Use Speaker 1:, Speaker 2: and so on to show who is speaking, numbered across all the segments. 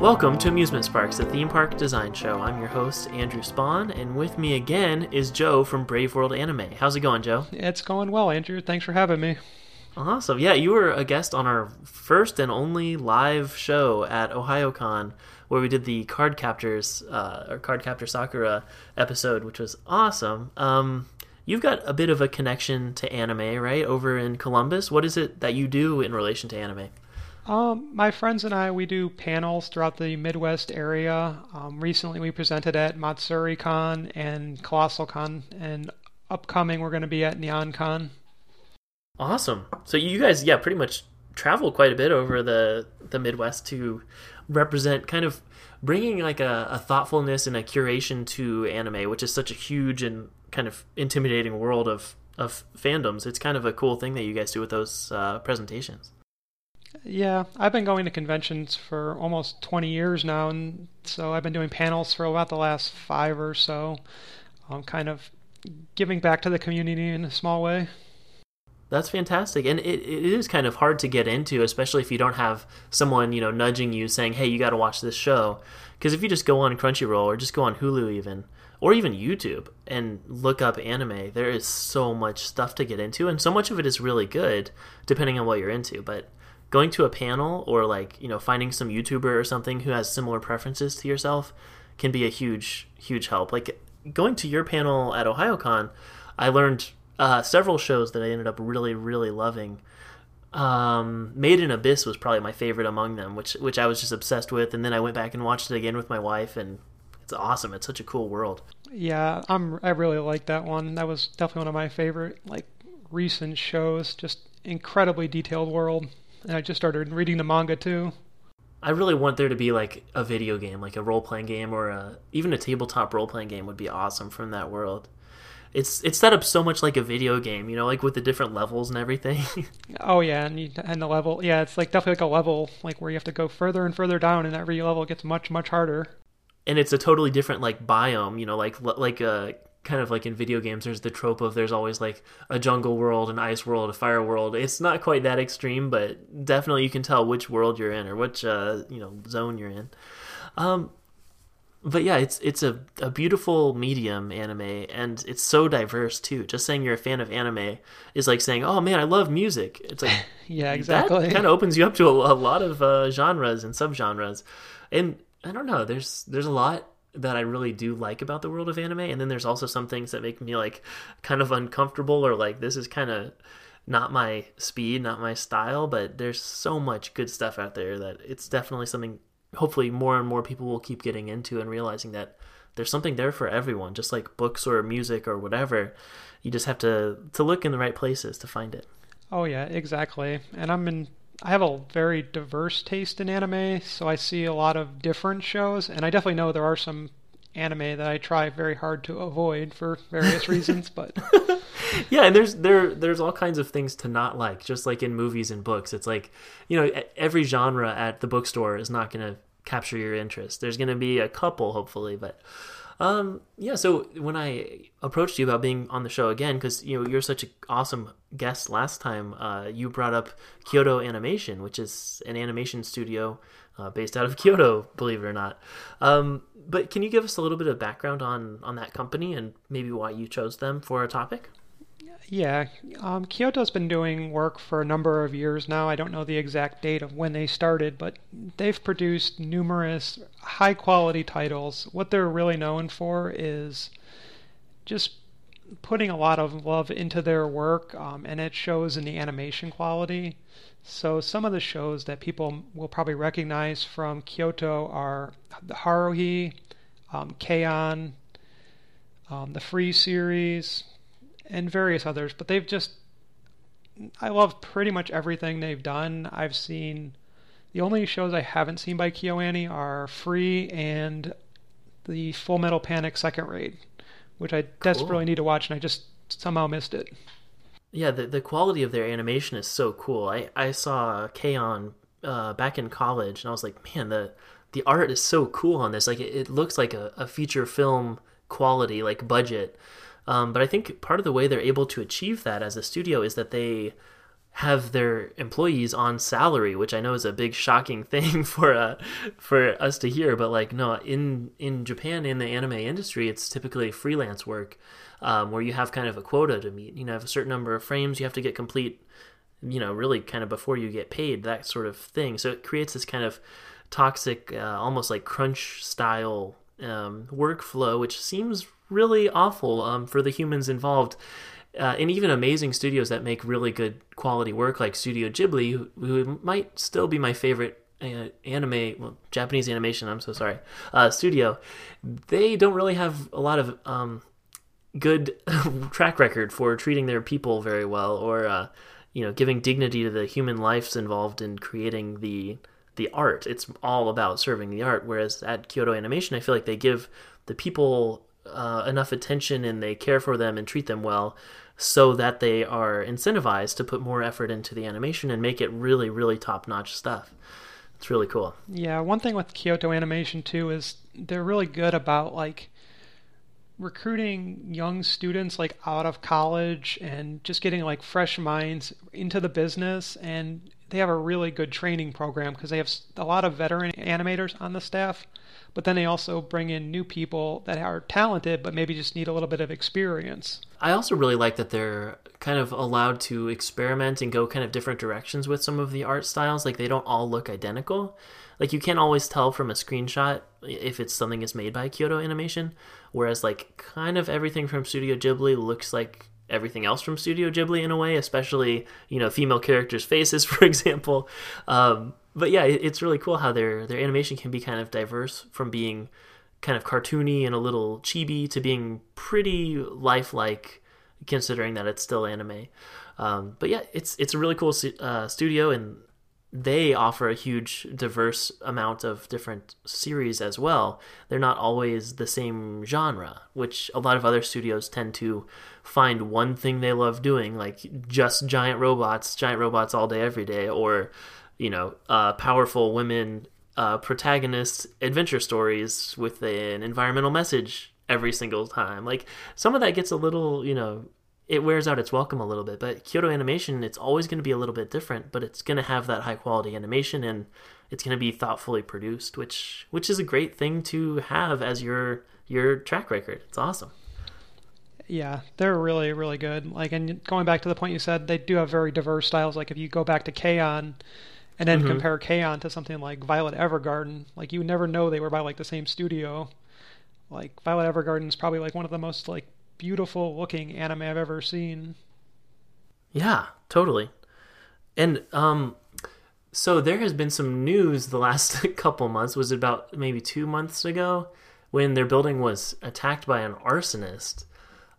Speaker 1: Welcome to Amusement Sparks, the theme park design show. I'm your host, Andrew Spawn, and with me again is Joe from Brave World Anime. How's it going, Joe?
Speaker 2: It's going well, Andrew. Thanks for having me.
Speaker 1: Awesome. Yeah, you were a guest on our first and only live show at OhioCon where we did the Card Captors uh, or Card Captor Sakura episode, which was awesome. Um, you've got a bit of a connection to anime, right? Over in Columbus. What is it that you do in relation to anime?
Speaker 2: Um, my friends and I, we do panels throughout the Midwest area. Um, recently, we presented at Matsuri Con and Colossal Con, and upcoming, we're going to be at Neon Con.
Speaker 1: Awesome. So you guys, yeah, pretty much travel quite a bit over the the Midwest to represent kind of bringing like a, a thoughtfulness and a curation to anime, which is such a huge and kind of intimidating world of of fandoms. It's kind of a cool thing that you guys do with those uh, presentations.
Speaker 2: Yeah, I've been going to conventions for almost 20 years now, and so I've been doing panels for about the last five or so. I'm kind of giving back to the community in a small way.
Speaker 1: That's fantastic, and it, it is kind of hard to get into, especially if you don't have someone you know nudging you, saying, "Hey, you got to watch this show." Because if you just go on Crunchyroll or just go on Hulu, even or even YouTube, and look up anime, there is so much stuff to get into, and so much of it is really good, depending on what you're into. But going to a panel or like you know finding some YouTuber or something who has similar preferences to yourself can be a huge huge help. Like going to your panel at OhioCon, I learned uh, several shows that I ended up really, really loving. Um, Made in Abyss was probably my favorite among them, which which I was just obsessed with, and then I went back and watched it again with my wife, and it's awesome. It's such a cool world.
Speaker 2: Yeah, I'm I really like that one. That was definitely one of my favorite like recent shows. Just incredibly detailed world, and I just started reading the manga too.
Speaker 1: I really want there to be like a video game, like a role playing game, or a, even a tabletop role playing game would be awesome from that world it's it's set up so much like a video game, you know, like with the different levels and everything.
Speaker 2: oh yeah, and you, and the level, yeah, it's like definitely like a level like where you have to go further and further down, and every level gets much much harder.
Speaker 1: And it's a totally different like biome, you know, like like a uh, kind of like in video games. There's the trope of there's always like a jungle world, an ice world, a fire world. It's not quite that extreme, but definitely you can tell which world you're in or which uh, you know zone you're in. Um, but yeah, it's it's a, a beautiful medium anime and it's so diverse too. Just saying you're a fan of anime is like saying, "Oh man, I love music." It's like
Speaker 2: yeah, exactly.
Speaker 1: That kind of opens you up to a, a lot of uh, genres and subgenres. And I don't know, there's there's a lot that I really do like about the world of anime and then there's also some things that make me like kind of uncomfortable or like this is kind of not my speed, not my style, but there's so much good stuff out there that it's definitely something hopefully more and more people will keep getting into and realizing that there's something there for everyone, just like books or music or whatever. You just have to to look in the right places to find it.
Speaker 2: Oh yeah, exactly. And I'm in I have a very diverse taste in anime, so I see a lot of different shows, and I definitely know there are some anime that I try very hard to avoid for various reasons, but
Speaker 1: yeah, and there's there there's all kinds of things to not like, just like in movies and books. It's like you know every genre at the bookstore is not going to capture your interest. There's going to be a couple, hopefully, but um, yeah. So when I approached you about being on the show again, because you know you're such an awesome guest last time, uh, you brought up Kyoto Animation, which is an animation studio uh, based out of Kyoto, believe it or not. Um, but can you give us a little bit of background on on that company and maybe why you chose them for a topic?
Speaker 2: Yeah, um, Kyoto's been doing work for a number of years now. I don't know the exact date of when they started, but they've produced numerous high quality titles. What they're really known for is just putting a lot of love into their work, um, and it shows in the animation quality. So some of the shows that people will probably recognize from Kyoto are the Haruhi, um, K-On, um, the Free series, and various others. But they've just, I love pretty much everything they've done. I've seen, the only shows I haven't seen by KyoAni are Free and the Full Metal Panic Second Raid, which I cool. desperately need to watch, and I just somehow missed it.
Speaker 1: Yeah, the the quality of their animation is so cool. I I saw K-On uh, back in college, and I was like, man, the the art is so cool on this. Like, it, it looks like a, a feature film quality, like budget. Um, but I think part of the way they're able to achieve that as a studio is that they have their employees on salary, which I know is a big shocking thing for uh, for us to hear. But like, no, in in Japan, in the anime industry, it's typically freelance work um, where you have kind of a quota to meet. You know, have a certain number of frames you have to get complete. You know, really kind of before you get paid, that sort of thing. So it creates this kind of toxic, uh, almost like crunch style um, workflow, which seems really awful um, for the humans involved uh, and even amazing studios that make really good quality work, like Studio Ghibli, who, who might still be my favorite uh, anime, well, Japanese animation. I'm so sorry. Uh, studio, they don't really have a lot of um, good track record for treating their people very well, or uh, you know, giving dignity to the human lives involved in creating the the art. It's all about serving the art. Whereas at Kyoto Animation, I feel like they give the people uh, enough attention and they care for them and treat them well so that they are incentivized to put more effort into the animation and make it really, really top notch stuff. It's really cool.
Speaker 2: Yeah, one thing with Kyoto Animation too is they're really good about like recruiting young students like out of college and just getting like fresh minds into the business and they have a really good training program because they have a lot of veteran animators on the staff but then they also bring in new people that are talented but maybe just need a little bit of experience.
Speaker 1: I also really like that they're kind of allowed to experiment and go kind of different directions with some of the art styles. Like they don't all look identical. Like you can't always tell from a screenshot if it's something that's made by Kyoto Animation, whereas like kind of everything from Studio Ghibli looks like everything else from Studio Ghibli in a way, especially you know female characters' faces, for example. Um, but yeah, it's really cool how their their animation can be kind of diverse from being kind of cartoony and a little chibi to being pretty lifelike, considering that it's still anime. Um, but yeah, it's it's a really cool uh, studio, and they offer a huge diverse amount of different series as well. They're not always the same genre, which a lot of other studios tend to find one thing they love doing, like just giant robots, giant robots all day every day, or you know, uh, powerful women uh, protagonist adventure stories with an environmental message every single time. Like some of that gets a little, you know, it wears out its welcome a little bit. But Kyoto Animation, it's always going to be a little bit different, but it's going to have that high quality animation and it's going to be thoughtfully produced, which which is a great thing to have as your your track record. It's awesome.
Speaker 2: Yeah, they're really really good. Like and going back to the point you said, they do have very diverse styles. Like if you go back to K-On! and then mm-hmm. compare K-On! to something like Violet Evergarden, like you never know they were by like the same studio. Like Violet Evergarden is probably like one of the most like beautiful looking anime I've ever seen.
Speaker 1: Yeah, totally. And um so there has been some news the last couple months was about maybe 2 months ago when their building was attacked by an arsonist.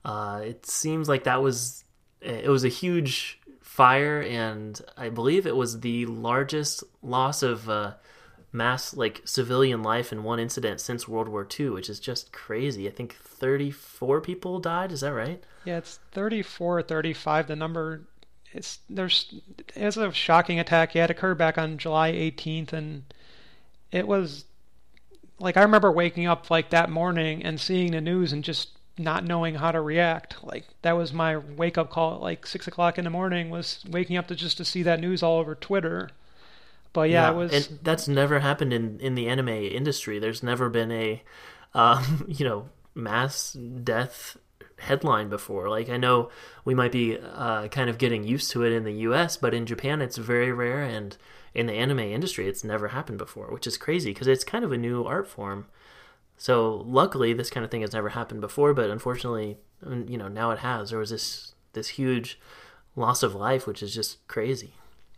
Speaker 1: Uh, it seems like that was it was a huge fire, and I believe it was the largest loss of uh, mass like civilian life in one incident since World War II, which is just crazy. I think 34 people died. Is that right?
Speaker 2: Yeah, it's 34 or 35. The number it's there's it's a shocking attack. Yeah, it occurred back on July 18th, and it was like I remember waking up like that morning and seeing the news and just not knowing how to react. Like that was my wake up call at like six o'clock in the morning was waking up to just to see that news all over Twitter. But yeah, yeah it was
Speaker 1: and that's never happened in in the anime industry. There's never been a um, you know, mass death headline before. Like I know we might be uh, kind of getting used to it in the US, but in Japan it's very rare and in the anime industry it's never happened before, which is crazy because it's kind of a new art form. So luckily, this kind of thing has never happened before, but unfortunately, you know, now it has. There was this this huge loss of life, which is just crazy.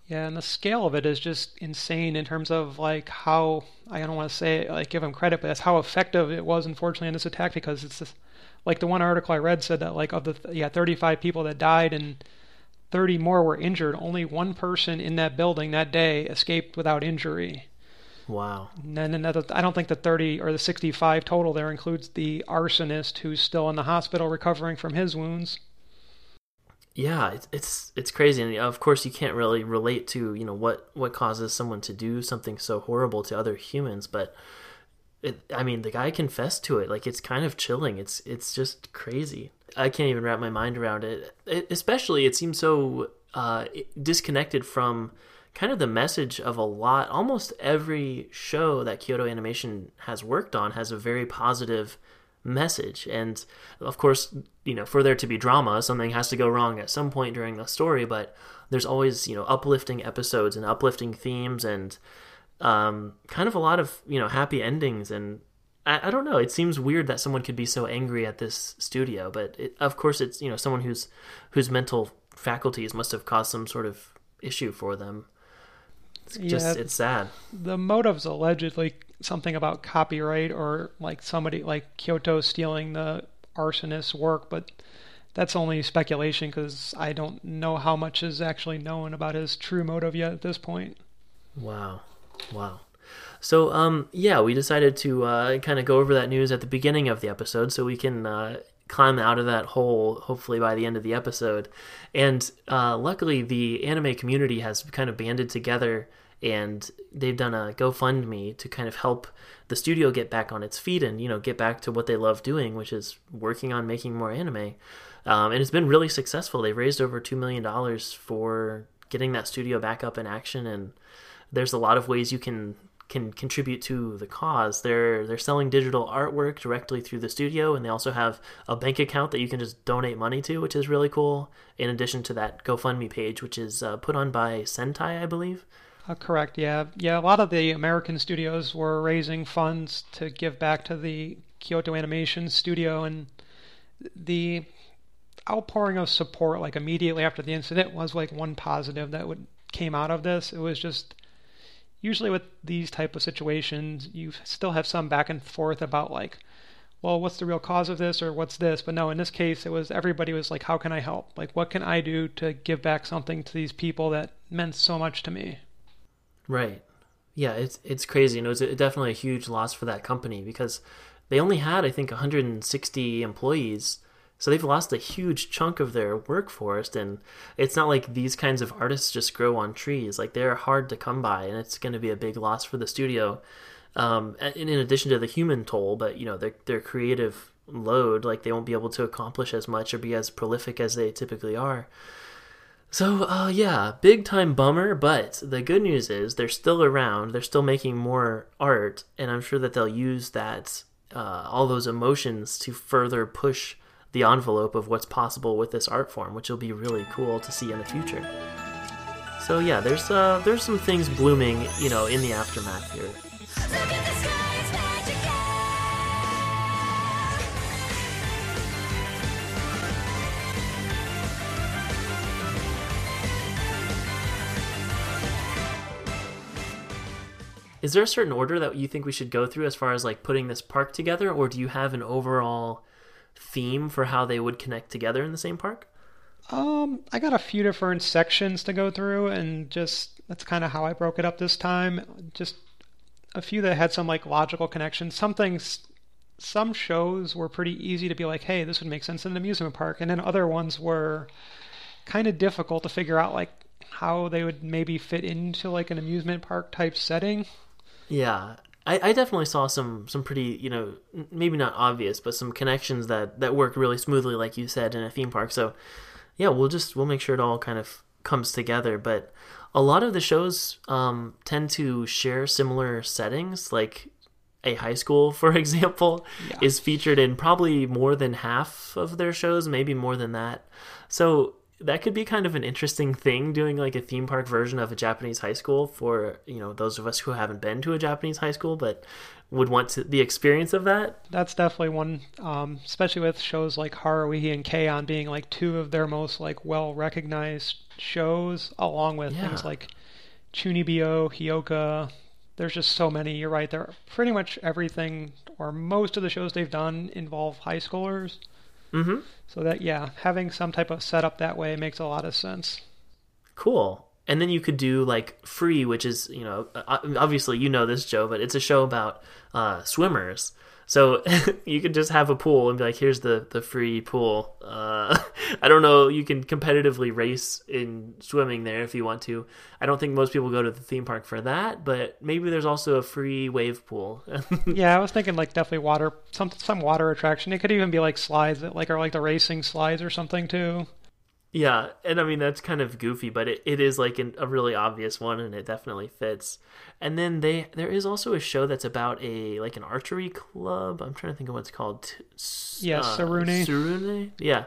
Speaker 2: Yeah, and the scale of it is just insane in terms of like how I don't want to say like give them credit, but that's how effective it was. Unfortunately, in this attack because it's just, like the one article I read said that like of the yeah 35 people that died and 30 more were injured, only one person in that building that day escaped without injury.
Speaker 1: Wow.
Speaker 2: And then I don't think the 30 or the 65 total there includes the arsonist who's still in the hospital recovering from his wounds.
Speaker 1: Yeah, it's it's, it's crazy, and of course you can't really relate to you know what what causes someone to do something so horrible to other humans, but it, I mean the guy confessed to it. Like it's kind of chilling. It's it's just crazy. I can't even wrap my mind around it. it especially, it seems so uh, disconnected from kind of the message of a lot. Almost every show that Kyoto Animation has worked on has a very positive message. And of course, you know, for there to be drama, something has to go wrong at some point during the story, but there's always, you know, uplifting episodes and uplifting themes and um, kind of a lot of, you know, happy endings. And I, I, don't know, it seems weird that someone could be so angry at this studio, but it, of course it's, you know, someone whose, whose mental faculties must have caused some sort of issue for them. It's just, yeah, it's sad.
Speaker 2: The motive's allegedly something about copyright or like somebody like Kyoto stealing the arsonist's work, but that's only speculation because I don't know how much is actually known about his true motive yet at this point.
Speaker 1: Wow, wow. So, um, yeah, we decided to uh, kind of go over that news at the beginning of the episode so we can uh, climb out of that hole hopefully by the end of the episode. And uh, luckily, the anime community has kind of banded together and they've done a GoFundMe to kind of help the studio get back on its feet and you know get back to what they love doing, which is working on making more anime. Um, and it's been really successful. They've raised over two million dollars for getting that studio back up in action, and there's a lot of ways you can can contribute to the cause. They're they're selling digital artwork directly through the studio, and they also have a bank account that you can just donate money to, which is really cool. In addition to that GoFundMe page, which is uh, put on by Sentai, I believe.
Speaker 2: Uh, correct. Yeah, yeah. A lot of the American studios were raising funds to give back to the Kyoto Animation Studio, and the outpouring of support, like immediately after the incident, was like one positive that would came out of this. It was just usually with these type of situations, you still have some back and forth about like, well, what's the real cause of this or what's this? But no, in this case, it was everybody was like, how can I help? Like, what can I do to give back something to these people that meant so much to me?
Speaker 1: Right. Yeah, it's it's crazy, and it was definitely a huge loss for that company because they only had, I think, 160 employees. So they've lost a huge chunk of their workforce, and it's not like these kinds of artists just grow on trees. Like they're hard to come by, and it's going to be a big loss for the studio. Um, and in addition to the human toll, but you know their their creative load, like they won't be able to accomplish as much or be as prolific as they typically are. So, uh, yeah, big time bummer, but the good news is they're still around. They're still making more art, and I'm sure that they'll use that, uh, all those emotions to further push the envelope of what's possible with this art form, which will be really cool to see in the future. So yeah, there's uh, there's some things blooming, you know, in the aftermath here. Is there a certain order that you think we should go through as far as like putting this park together, or do you have an overall theme for how they would connect together in the same park?
Speaker 2: Um, I got a few different sections to go through, and just that's kind of how I broke it up this time. Just a few that had some like logical connections. Some things, some shows were pretty easy to be like, hey, this would make sense in an amusement park, and then other ones were kind of difficult to figure out like how they would maybe fit into like an amusement park type setting.
Speaker 1: Yeah, I, I definitely saw some some pretty you know maybe not obvious but some connections that that work really smoothly like you said in a theme park. So yeah, we'll just we'll make sure it all kind of comes together. But a lot of the shows um, tend to share similar settings, like a high school, for example, yeah. is featured in probably more than half of their shows, maybe more than that. So that could be kind of an interesting thing doing like a theme park version of a Japanese high school for you know those of us who haven't been to a Japanese high school but would want to, the experience of that.
Speaker 2: That's definitely one, um, especially with shows like Haruhi and K-On being like two of their most like well recognized shows, along with yeah. things like Chunibyo, Hyouka. There's just so many. You're right. There, pretty much everything or most of the shows they've done involve high schoolers.
Speaker 1: Mm-hmm.
Speaker 2: So that yeah, having some type of setup that way makes a lot of sense.
Speaker 1: Cool. And then you could do like free, which is you know obviously you know this Joe, but it's a show about uh, swimmers. So you could just have a pool and be like, here's the, the free pool. Uh, I don't know. You can competitively race in swimming there if you want to. I don't think most people go to the theme park for that, but maybe there's also a free wave pool.
Speaker 2: yeah, I was thinking like definitely water, some some water attraction. It could even be like slides that like are like the racing slides or something too.
Speaker 1: Yeah, and I mean that's kind of goofy, but it, it is like an, a really obvious one, and it definitely fits. And then they there is also a show that's about a like an archery club. I'm trying to think of what it's called.
Speaker 2: Yeah, uh, Tsurune.
Speaker 1: Tsurune. Yeah,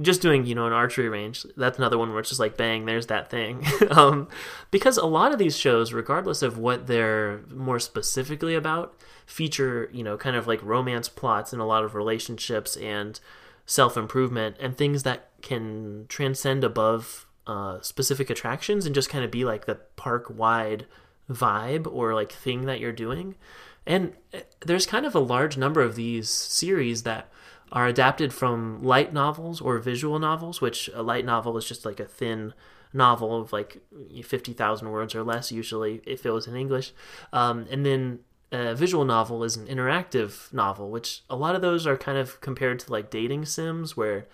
Speaker 1: just doing you know an archery range. That's another one where it's just like bang, there's that thing. um, because a lot of these shows, regardless of what they're more specifically about, feature you know kind of like romance plots and a lot of relationships and self improvement and things that can transcend above uh, specific attractions and just kind of be like the park wide vibe or like thing that you're doing. And eh, there's kind of a large number of these series that are adapted from light novels or visual novels, which a light novel is just like a thin novel of like 50,000 words or less, usually, if it was in English. Um, and then a visual novel is an interactive novel, which a lot of those are kind of compared to like dating sims, where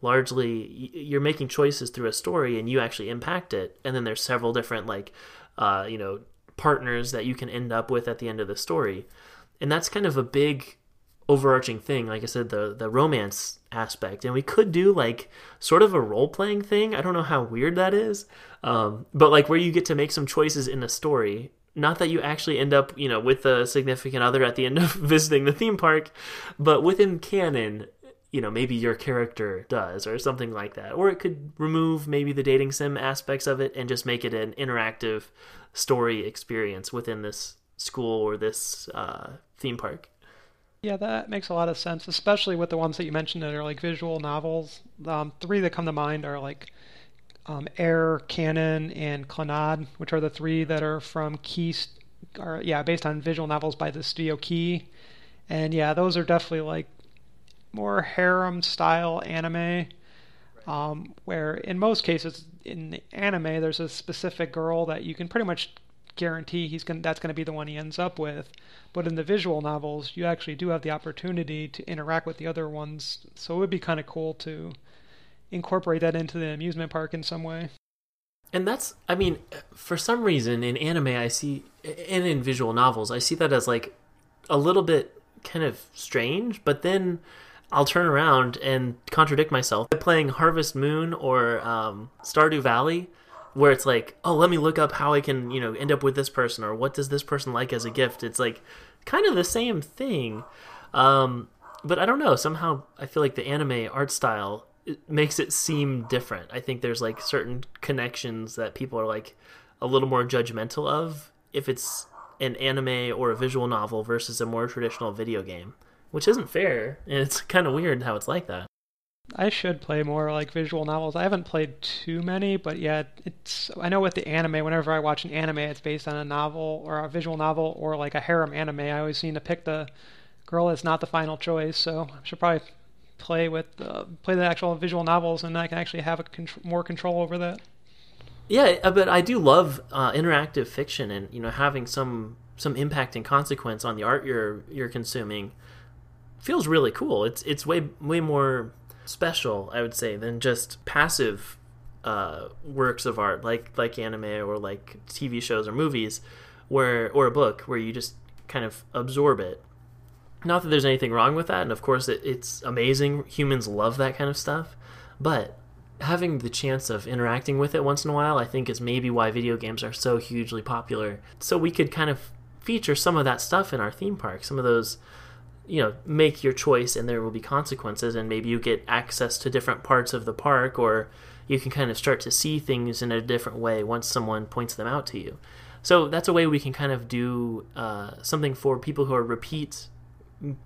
Speaker 1: largely you're making choices through a story and you actually impact it. And then there's several different like, uh, you know, partners that you can end up with at the end of the story, and that's kind of a big overarching thing like i said the the romance aspect. And we could do like sort of a role playing thing. I don't know how weird that is. Um, but like where you get to make some choices in a story not that you actually end up, you know, with a significant other at the end of visiting the theme park, but within canon, you know, maybe your character does or something like that. Or it could remove maybe the dating sim aspects of it and just make it an interactive story experience within this school or this uh, theme park.
Speaker 2: Yeah, that makes a lot of sense, especially with the ones that you mentioned that are like visual novels. Um, three that come to mind are like um, Air, Kanon, and Clannad, which are the three that are from Key, are yeah, based on visual novels by the studio Key. And yeah, those are definitely like more harem style anime, um, where in most cases in the anime there's a specific girl that you can pretty much guarantee he's going that's going to be the one he ends up with. But in the visual novels, you actually do have the opportunity to interact with the other ones, so it would be kind of cool to incorporate that into the amusement park in some way.
Speaker 1: And that's, I mean, for some reason in anime, I see, and in visual novels, I see that as like a little bit kind of strange, but then I'll turn around and contradict myself. By playing Harvest Moon or um, Stardew Valley, where it's like, oh, let me look up how I can, you know, end up with this person or what does this person like as a gift. It's like kind of the same thing. Um, but I don't know. Somehow I feel like the anime art style it makes it seem different. I think there's like certain connections that people are like a little more judgmental of if it's an anime or a visual novel versus a more traditional video game, which isn't fair. And it's kind of weird how it's like that.
Speaker 2: I should play more like visual novels. I haven't played too many, but yeah, it's I know with the anime, whenever I watch an anime, it's based on a novel or a visual novel or like a harem anime. I always seem to pick the girl that's not the final choice, so I should probably play with uh, play the actual visual novels, and I can actually have a more control over that.
Speaker 1: Yeah, uh, but I do love uh, interactive fiction, and you know, having some some impact and consequence on the art you're you're consuming feels really cool. It's it's way way more special, I would say, than just passive uh, works of art like like anime or like TV shows or movies, where or a book where you just kind of absorb it not that there's anything wrong with that, and of course it, it's amazing. Humans love that kind of stuff, but having the chance of interacting with it once in a while, I think, is maybe why video games are so hugely popular. So we could kind of feature some of that stuff in our theme park. Some of those, you know, make your choice and there will be consequences, and maybe you get access to different parts of the park, or you can kind of start to see things in a different way once someone points them out to you. So that's a way we can kind of do uh, something for people who are repeat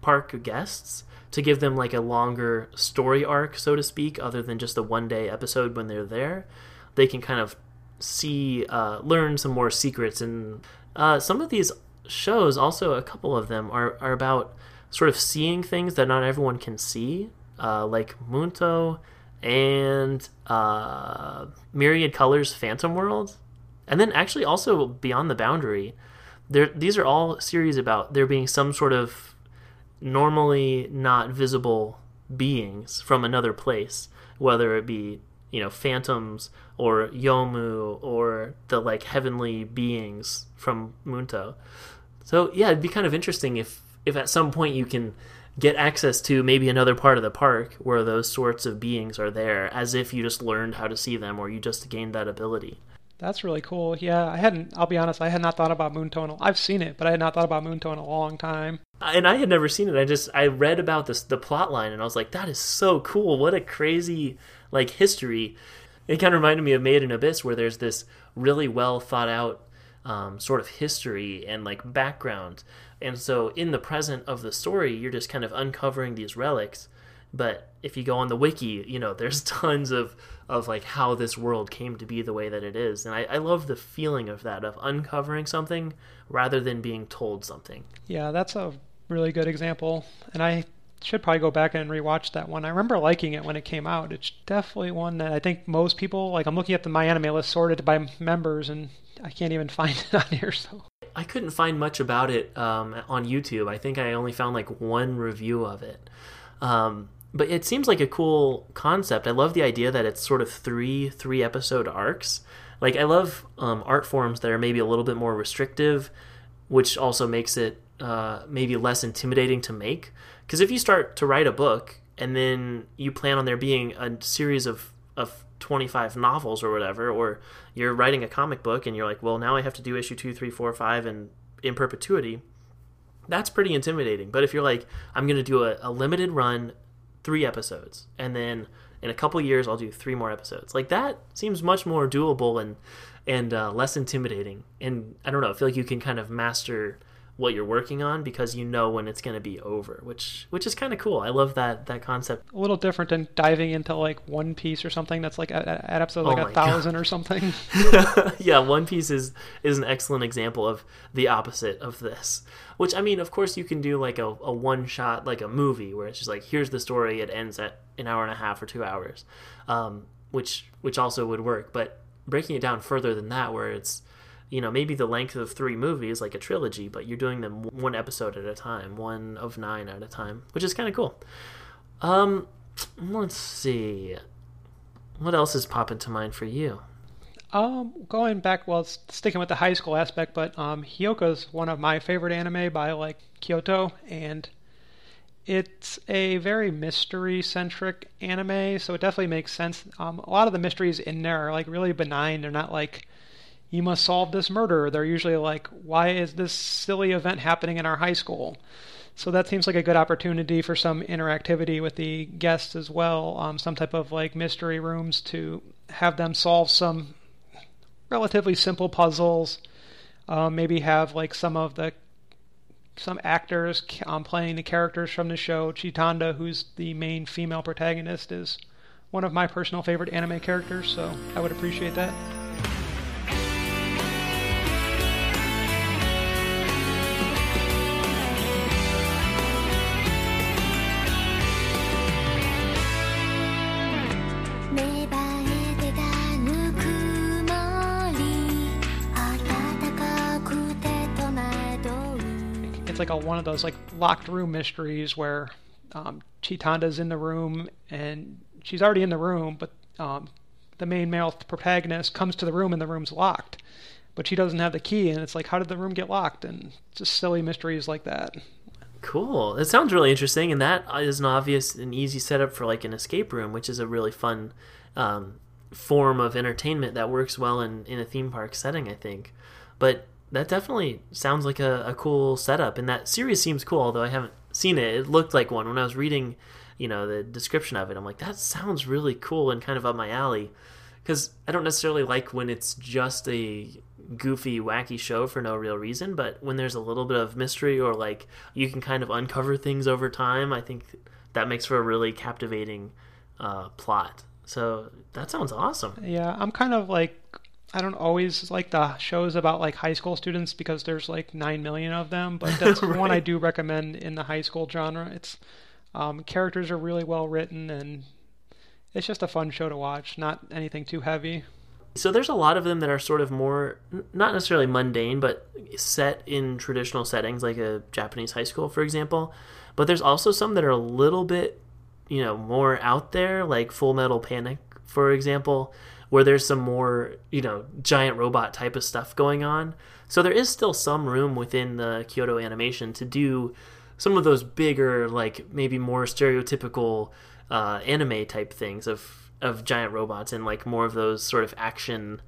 Speaker 1: park guests to give them like a longer story arc, so to speak, other than just a one day episode when they're there. They can kind of see, uh, learn some more secrets. And uh, some of these shows, also a couple of them, are, are about sort of seeing things that not everyone can see, uh, like Munto and uh, Myriad Colors Phantom World. And then actually also Beyond the Boundary. There, these are all series about there being some sort of normally not visible beings from another place, whether it be you know phantoms or yomu or the like heavenly beings from Munto. So yeah, it'd be kind of interesting if if at some point you can get access to maybe another part of the park where those sorts of beings are there as if you just learned how to see them or you just gained that ability.
Speaker 2: That's really cool. Yeah, I hadn't. I'll be honest. I had not thought about Munto. I've seen it, but I had not thought about Munto in a long time.
Speaker 1: And I had never seen it. I just I read about this the plot line, and I was like, that is so cool. What a crazy like history. It kind of reminded me of Made in Abyss, where there's this really well thought out um, sort of history and like background. And so in the present of the story, you're just kind of uncovering these relics. But if you go on the wiki, you know, there's tons of of like how this world came to be the way that it is. And I, I love the feeling of that, of uncovering something rather than being told something.
Speaker 2: Yeah, that's a really good example. And I should probably go back and rewatch that one. I remember liking it when it came out. It's definitely one that I think most people like. I'm looking at the my anime list sorted by members, and I can't even find it on here. So
Speaker 1: I couldn't find much about it um, on YouTube. I think I only found like one review of it. Um, but it seems like a cool concept. I love the idea that it's sort of three three episode arcs. Like I love um, art forms that are maybe a little bit more restrictive, which also makes it uh, maybe less intimidating to make. Because if you start to write a book and then you plan on there being a series of of 25 novels or whatever, or you're writing a comic book and you're like, well, now I have to do issue two, three, four, five, and in perpetuity. That's pretty intimidating. But if you're like, I'm going to do a, a limited run, three episodes, and then in a couple years I'll do three more episodes. Like that seems much more doable and and uh, less intimidating. And I don't know, I feel like you can kind of master what you're working on because you know when it's going to be over, which which is kind of cool. I love that that concept.
Speaker 2: A little different than diving into like One Piece or something that's like at, at episode like oh a thousand God. or something.
Speaker 1: yeah, One Piece is is an excellent example of the opposite of this. Which I mean, of course, you can do like a, a one shot like a movie where it's just like here's the story, it ends at an hour and a half or two hours, um, which which also would work. But breaking it down further than that, where it's you know, maybe the length of three movies, like a trilogy, but you're doing them one episode at a time, one of nine at a time, which is kind of cool. Um, let's see. What else is popping to mind for you?
Speaker 2: Um, going back, well, sticking with the high school aspect, but um, is one of my favorite anime by like Kyoto, and it's a very mystery centric anime, so it definitely makes sense. Um, a lot of the mysteries in there are like really benign. They're not like you must solve this murder. They're usually like, why is this silly event happening in our high school? So that seems like a good opportunity for some interactivity with the guests as well. Um, some type of like mystery rooms to have them solve some relatively simple puzzles. Um, maybe have like some of the some actors um, playing the characters from the show. Chitanda, who's the main female protagonist, is one of my personal favorite anime characters. So I would appreciate that.
Speaker 1: One of those like locked room mysteries where um, Chitanda's in the room and she's already in the room, but um, the main male protagonist comes to the room and the room's locked. But she doesn't have the key, and it's like, how did the room get locked? And just silly mysteries like that. Cool. It sounds really interesting, and that is an obvious and easy setup for like an escape room, which is a really fun um, form of entertainment that works well in, in a theme park setting, I think. But that definitely sounds like a, a cool setup, and that series seems cool. Although I haven't seen it, it looked like one when I was reading, you know, the description of it. I'm like, that sounds really cool and kind of up my alley. Because I don't necessarily like when it's just a goofy, wacky show for no real reason, but when there's a little bit of mystery or like you can kind of uncover things over time, I think that makes for a really captivating uh, plot. So that sounds awesome. Yeah, I'm kind of like I don't always like the shows about like high school students because there's like nine million of them, but that's right. one I do recommend in the high school genre. It's um, characters are really well written and it's just a fun show to watch. Not anything too heavy. So there's a lot of them that are sort of more not necessarily mundane, but set in traditional settings, like a Japanese high school, for example. But there's also some that are a little bit you know more out there like full metal panic for example where there's some more you know giant robot type of stuff going on so there is still some room within the kyoto animation to do some of those bigger, like maybe more stereotypical uh, anime type things of of giant robots and like more of those sort of action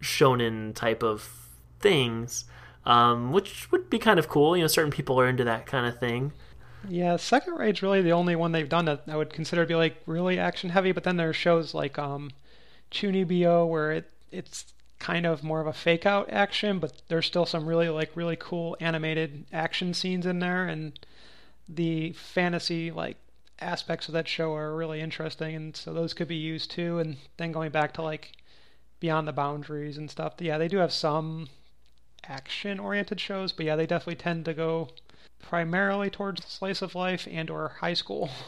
Speaker 1: shonen type of things, um, which would be kind of cool. You know, certain people are into that kind of thing.
Speaker 2: Yeah, Second Raid's really the only one they've done that I would consider to be like really action heavy. But then there are shows like um, Chunibyo where it it's kind of more of a fake out action, but there's still some really like really cool animated action scenes in there, and the fantasy like aspects of that show are really interesting, and so those could be used too. And then going back to like Beyond the Boundaries and stuff, yeah, they do have some action oriented shows, but yeah, they definitely tend to go primarily towards slice of life and or high school.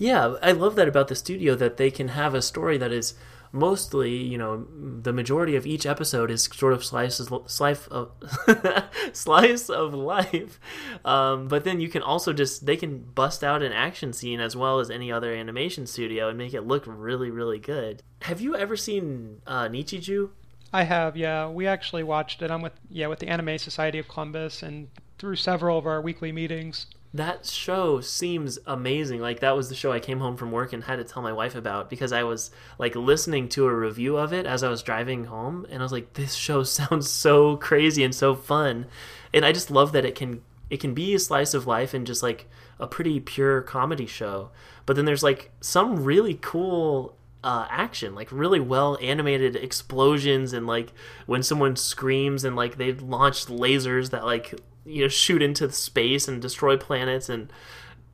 Speaker 1: Yeah, I love that about the studio that they can have a story that is mostly, you know, the majority of each episode is sort of slices slice of slice of life. Um, but then you can also just they can bust out an action scene as well as any other animation studio and make it look really really good. Have you ever seen uh, Nichijou?
Speaker 2: I have, yeah. We actually watched it. I'm with yeah with the Anime Society of Columbus and through several of our weekly meetings
Speaker 1: that show seems amazing. Like that was the show I came home from work and had to tell my wife about because I was like listening to a review of it as I was driving home and I was like this show sounds so crazy and so fun. And I just love that it can it can be a slice of life and just like a pretty pure comedy show. But then there's like some really cool uh, action, like really well animated explosions, and like when someone screams and like they launch lasers that like you know shoot into space and destroy planets and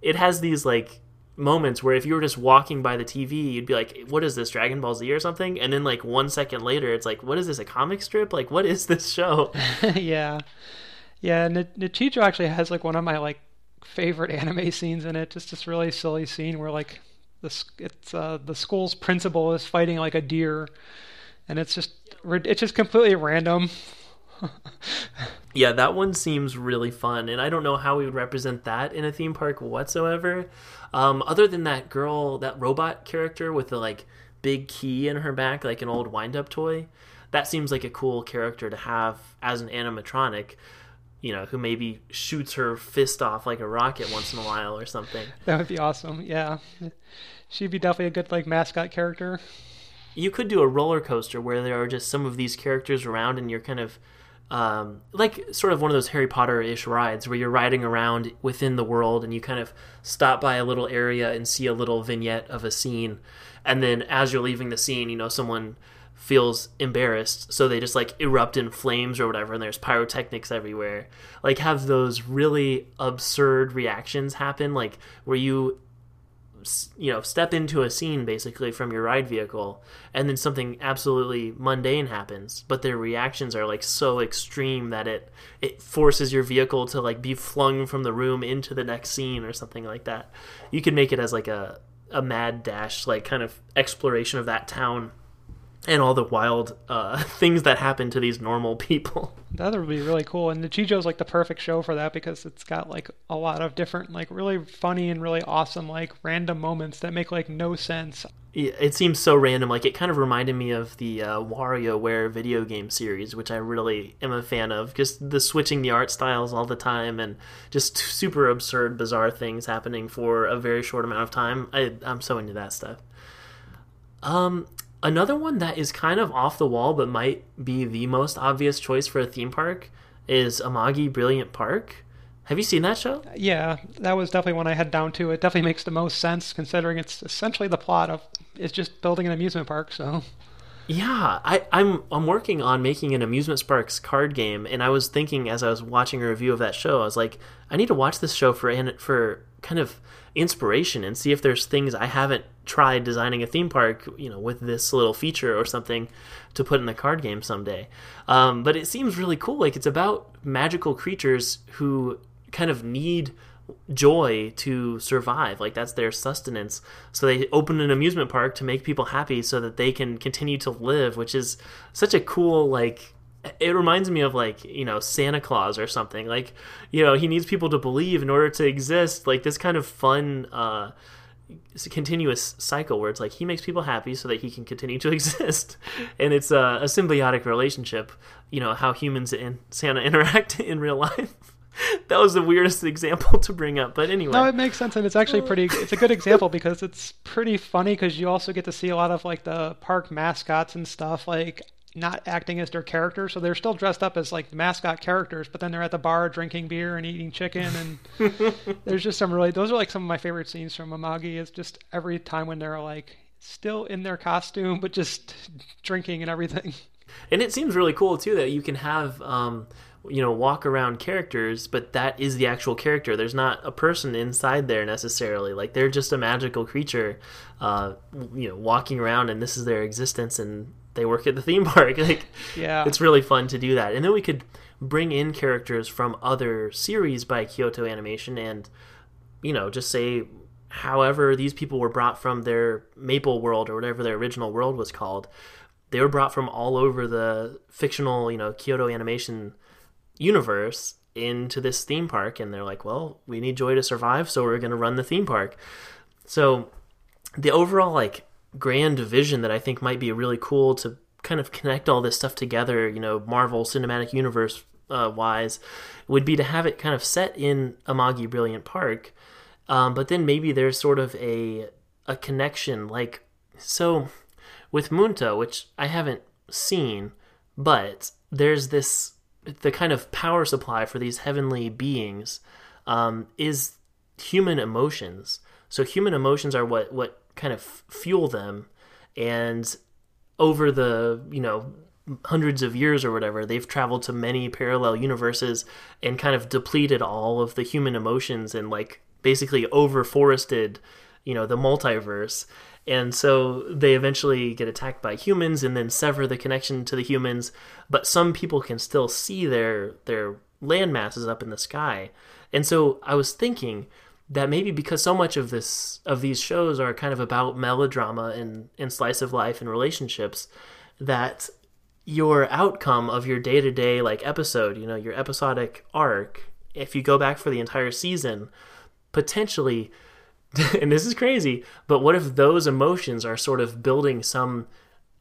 Speaker 1: it has these like moments where if you were just walking by the TV, you'd be like, "What is this, Dragon Ball Z or something?" And then like one second later, it's like, "What is this, a comic strip? Like, what is this show?"
Speaker 2: yeah, yeah. N- Nichijou actually has like one of my like favorite anime scenes in it. Just this really silly scene where like the it's uh, the school's principal is fighting like a deer, and it's just it's just completely random.
Speaker 1: yeah, that one seems really fun, and I don't know how we would represent that in a theme park whatsoever. Um, other than that girl, that robot character with the like big key in her back, like an old wind-up toy, that seems like a cool character to have as an animatronic. You know, who maybe shoots her fist off like a rocket once in a while or something.
Speaker 2: That would be awesome. Yeah, she'd be definitely a good like mascot character.
Speaker 1: You could do a roller coaster where there are just some of these characters around, and you're kind of um, like sort of one of those Harry Potter ish rides where you're riding around within the world and you kind of stop by a little area and see a little vignette of a scene. And then as you're leaving the scene, you know, someone feels embarrassed, so they just like erupt in flames or whatever, and there's pyrotechnics everywhere. Like, have those really absurd reactions happen, like where you you know step into a scene basically from your ride vehicle and then something absolutely mundane happens but their reactions are like so extreme that it it forces your vehicle to like be flung from the room into the next scene or something like that. You can make it as like a a mad dash like kind of exploration of that town and all the wild uh, things that happen to these normal people.
Speaker 2: That would be really cool. And the is like the perfect show for that because it's got like a lot of different, like really funny and really awesome, like random moments that make like no sense.
Speaker 1: It seems so random. Like it kind of reminded me of the uh, WarioWare video game series, which I really am a fan of. Just the switching the art styles all the time and just super absurd, bizarre things happening for a very short amount of time. I, I'm so into that stuff. Um, Another one that is kind of off the wall but might be the most obvious choice for a theme park is Amagi Brilliant Park. Have you seen that show?
Speaker 2: Yeah, that was definitely one I had down to. It definitely makes the most sense considering it's essentially the plot of it's just building an amusement park, so
Speaker 1: yeah, I, I'm I'm working on making an amusement sparks card game, and I was thinking as I was watching a review of that show, I was like, I need to watch this show for for kind of inspiration and see if there's things I haven't tried designing a theme park, you know, with this little feature or something to put in the card game someday. Um, but it seems really cool. Like it's about magical creatures who kind of need joy to survive like that's their sustenance so they open an amusement park to make people happy so that they can continue to live which is such a cool like it reminds me of like you know santa claus or something like you know he needs people to believe in order to exist like this kind of fun uh it's a continuous cycle where it's like he makes people happy so that he can continue to exist and it's a, a symbiotic relationship you know how humans and santa interact in real life that was the weirdest example to bring up, but anyway.
Speaker 2: No, it makes sense, and it's actually pretty. It's a good example because it's pretty funny because you also get to see a lot of like the park mascots and stuff like not acting as their characters, so they're still dressed up as like mascot characters, but then they're at the bar drinking beer and eating chicken, and there's just some really. Those are like some of my favorite scenes from Amagi. Is just every time when they're like still in their costume, but just drinking and everything.
Speaker 1: And it seems really cool too that you can have um, you know walk around characters but that is the actual character there's not a person inside there necessarily like they're just a magical creature uh, you know walking around and this is their existence and they work at the theme park. Like
Speaker 2: yeah.
Speaker 1: it's really fun to do that. And then we could bring in characters from other series by kyoto animation and you know just say however these people were brought from their maple world or whatever their original world was called they were brought from all over the fictional you know kyoto animation universe into this theme park. And they're like well we need joy to survive so we're going to run the theme park. So the overall like grand vision that i think might be really cool to kind of connect all this stuff together you know marvel cinematic universe uh, wise would be to have it kind of set in amagi brilliant park um, but then maybe there's sort of a a connection like so with Munto, which I haven't seen, but there's this the kind of power supply for these heavenly beings um, is human emotions. So human emotions are what what kind of fuel them, and over the you know hundreds of years or whatever, they've traveled to many parallel universes and kind of depleted all of the human emotions and like basically overforested, you know, the multiverse. And so they eventually get attacked by humans and then sever the connection to the humans. But some people can still see their their land masses up in the sky. And so I was thinking that maybe because so much of this of these shows are kind of about melodrama and, and slice of life and relationships, that your outcome of your day to day like episode, you know, your episodic arc, if you go back for the entire season, potentially and this is crazy, but what if those emotions are sort of building some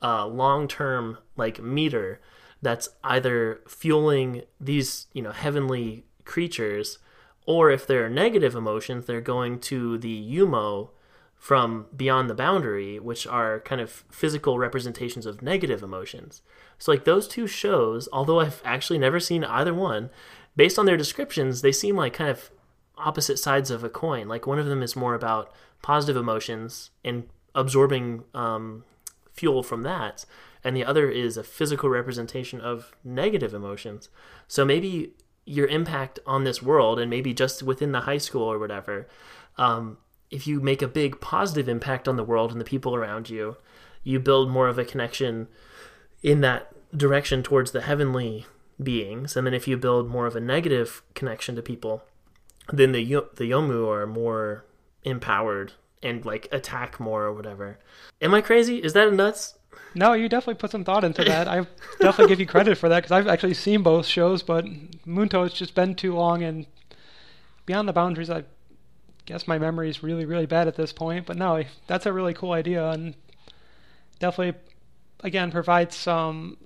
Speaker 1: uh, long-term like meter that's either fueling these you know heavenly creatures, or if they're negative emotions, they're going to the Youmu from beyond the boundary, which are kind of physical representations of negative emotions. So like those two shows, although I've actually never seen either one, based on their descriptions, they seem like kind of opposite sides of a coin. Like one of them is more about positive emotions and absorbing um, fuel from that, and the other is a physical representation of negative emotions. So maybe your impact on this world, and maybe just within the high school or whatever, um, if you make a big positive impact on the world and the people around you, you build more of a connection in that direction towards the heavenly beings. And then if you build more of a negative connection to people, then the the Youmu are more empowered and like attack more or whatever. Am I crazy? Is that nuts?
Speaker 2: No, you definitely put some thought into that. I definitely give you credit for that because I've actually seen both shows, but Munto has just been too long and Beyond the Boundaries. I guess my memory is really, really bad at this point. But no, that's a really cool idea and definitely, again, provides some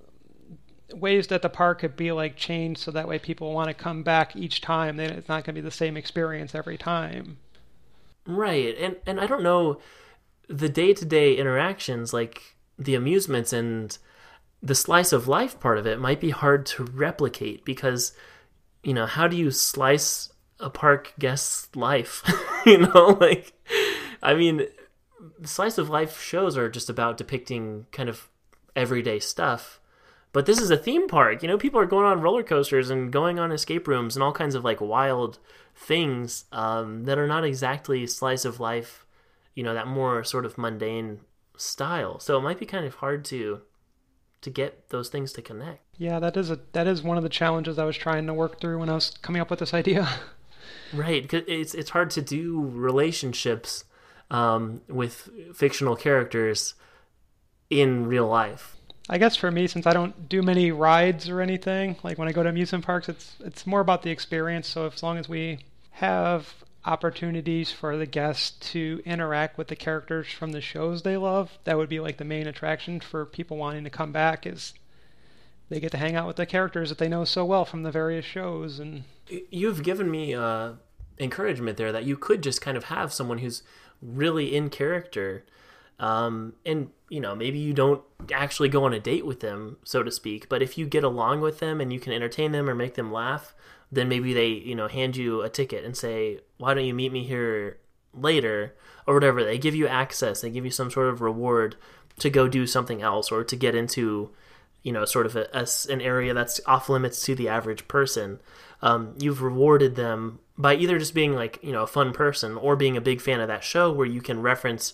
Speaker 2: ways that the park could be like changed so that way people want to come back each time. Then it's not going to be the same experience every time.
Speaker 1: Right, and and I don't know the day to day interactions like the amusements and the slice of life part of it might be hard to replicate because you know how do you slice a park guest's life you know like i mean slice of life shows are just about depicting kind of everyday stuff but this is a theme park. You know, people are going on roller coasters and going on escape rooms and all kinds of like wild things um, that are not exactly slice of life. You know, that more sort of mundane style. So it might be kind of hard to to get those things to connect.
Speaker 2: Yeah, that is a that is one of the challenges I was trying to work through when I was coming up with this idea.
Speaker 1: right, because it's it's hard to do relationships um, with fictional characters in real life.
Speaker 2: I guess for me, since I don't do many rides or anything, like when I go to amusement parks, it's it's more about the experience. So as long as we have opportunities for the guests to interact with the characters from the shows they love, that would be like the main attraction for people wanting to come back. Is they get to hang out with the characters that they know so well from the various shows and
Speaker 1: You've given me uh, encouragement there that you could just kind of have someone who's really in character. Um, and you know maybe you don't actually go on a date with them so to speak but if you get along with them and you can entertain them or make them laugh then maybe they you know hand you a ticket and say why don't you meet me here later? or whatever. They give you access. They give you some sort of reward to go do something else or to get into you know sort of a, a, an area that's off limits to the average person. Um, you've rewarded them by either just being like you know a fun person or being a big fan of that show where you can reference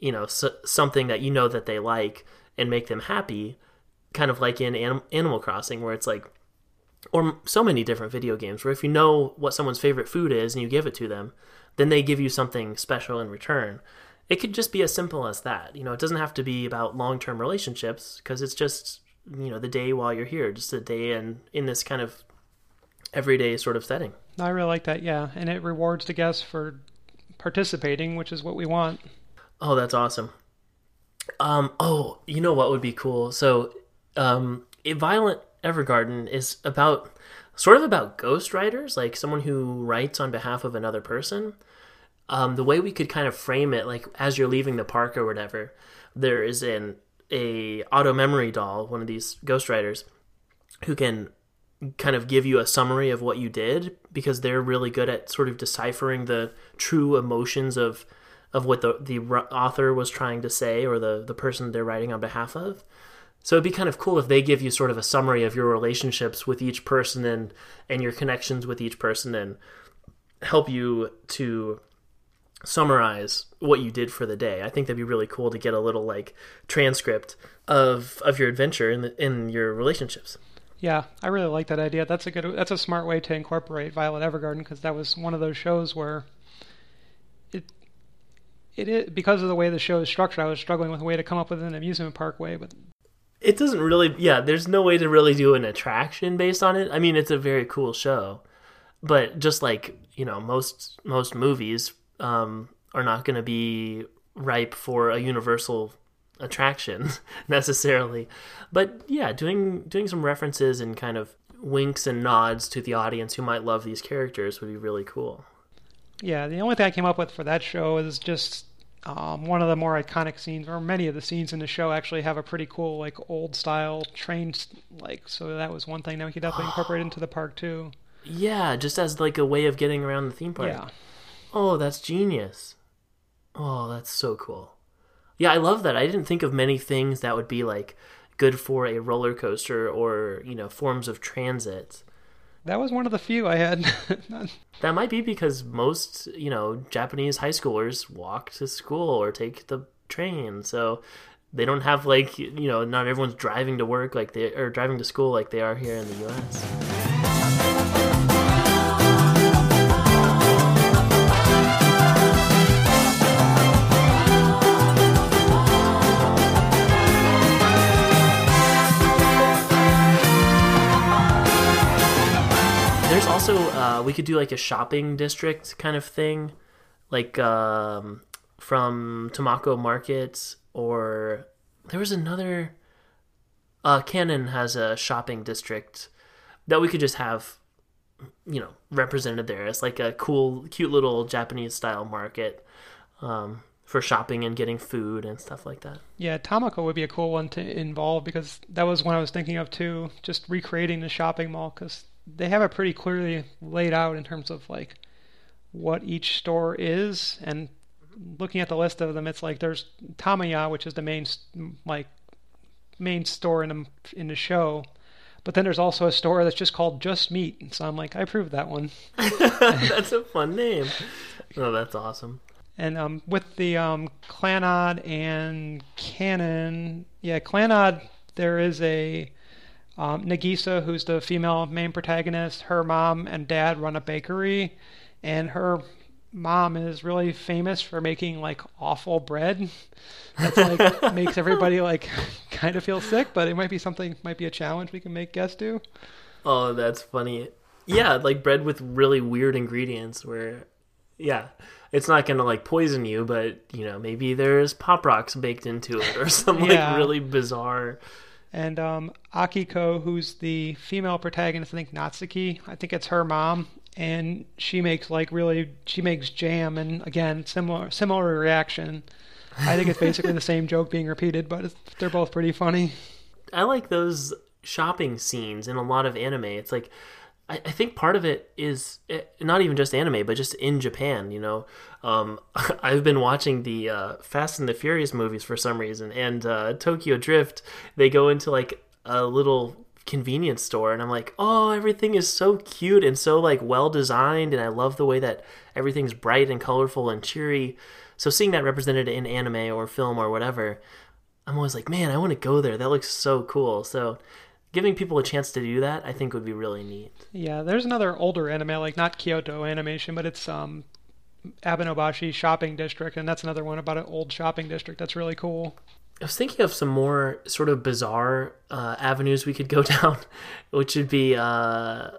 Speaker 1: you know something that you know that they like and make them happy kind of like in Anim- animal crossing where it's like or so many different video games where if you know what someone's favorite food is and you give it to them then they give you something special in return. It could just be as simple as that. You know it doesn't have to be about long-term relationships because it's just you know the day while you're here just a day and in this kind of everyday sort of setting.
Speaker 2: I really like that yeah. And it rewards the guests for participating which is what we want.
Speaker 1: Oh that's awesome. Um oh you know what would be cool? So um violet evergarden is about sort of about ghostwriters like someone who writes on behalf of another person. Um, the way we could kind of frame it like as you're leaving the park or whatever there is an a auto memory doll one of these ghostwriters who can kind of give you a summary of what you did because they're really good at sort of deciphering the true emotions of of what the the author was trying to say or the the person they're writing on behalf of so it'd be kind of cool if they give you sort of a summary of your relationships with each person and and your connections with each person and help you to summarize what you did for the day. I think that'd be really cool to get a little like transcript of of your adventure in the, in your relationships.
Speaker 2: Yeah, I really like that idea. That's a good that's a smart way to incorporate Violet Evergarden because that was one of those shows where it it is because of the way the show is structured. I was struggling with a way to come up with an amusement park way, but
Speaker 1: it doesn't really yeah there's no way to really do an attraction based on it. I mean it's a very cool show but just like you know most most movies um, are not going to be ripe for a universal attraction necessarily. But yeah doing doing some references and kind of winks and nods to the audience who might love these characters would be really cool.
Speaker 2: Yeah the only thing i came up with for that show is just um, one of the more iconic scenes, or many of the scenes in the show, actually have a pretty cool, like old style train, like. So that was one thing that we could definitely incorporate into the park too.
Speaker 1: Yeah, just as like a way of getting around the theme park.
Speaker 2: Yeah.
Speaker 1: Oh, that's genius. Oh, that's so cool. Yeah, I love that. I didn't think of many things that would be like good for a roller coaster or you know forms of transit.
Speaker 2: That was one of the few I had.
Speaker 1: that might be because most, you know, Japanese high schoolers walk to school or take the train. So they don't have like, you know, not everyone's driving to work like they or driving to school like they are here in the US. We could do like a shopping district kind of thing, like um, from Tamako Market, or there was another. Uh, Kanon has a shopping district that we could just have, you know, represented there as like a cool, cute little Japanese style market um, for shopping and getting food and stuff like that.
Speaker 2: Yeah, Tamako would be a cool one to involve because that was one I was thinking of too. Just recreating the shopping mall because they have it pretty clearly laid out in terms of like what each store is. And looking at the list of them it's like there's Tamaya which is the main like main store in the in the show. But then there's also a store that's just called Just Meat. And so I'm like I approve that one.
Speaker 1: That's a fun name. Oh that's awesome.
Speaker 2: And um, with the um, Clannad and Kanon yeah Clannad there is a um, Nagisa, who's the female main protagonist, her mom and dad run a bakery, and her mom is really famous for making like awful bread. That's like makes everybody like kind of feel sick, but it might be something, might be a challenge we can make guests do.
Speaker 1: Oh, that's funny. Yeah, like bread with really weird ingredients where, yeah, it's not gonna like poison you, but you know maybe there's pop rocks baked into it or some like
Speaker 2: Yeah.
Speaker 1: really bizarre
Speaker 2: And um, Akiko, who's the female protagonist, I think Natsuki, I think it's her mom, and she makes like really she makes jam, and again similar similar reaction. I think it's basically the same joke being repeated, but they're both pretty funny.
Speaker 1: I like those shopping scenes in a lot of anime. It's like I, I think part of it is eh, not even just anime, but just in Japan. You know, um, I've been watching the uh, Fast and the Furious movies for some reason, and uh, Tokyo Drift. They go into like a little convenience store and I'm like, "Oh, everything is so cute and so like well designed and I love the way that everything's bright and colorful and cheery." So seeing that represented in anime or film or whatever, I'm always like, "Man, I want to go there. That looks so cool." So giving people a chance to do that, I think would be really neat.
Speaker 2: Yeah, there's another older anime like not Kyoto Animation, but it's um Abenobashi Shopping District and that's another one about an old shopping district that's really cool.
Speaker 1: I was thinking of some more sort of bizarre uh, avenues we could go down, which would be uh,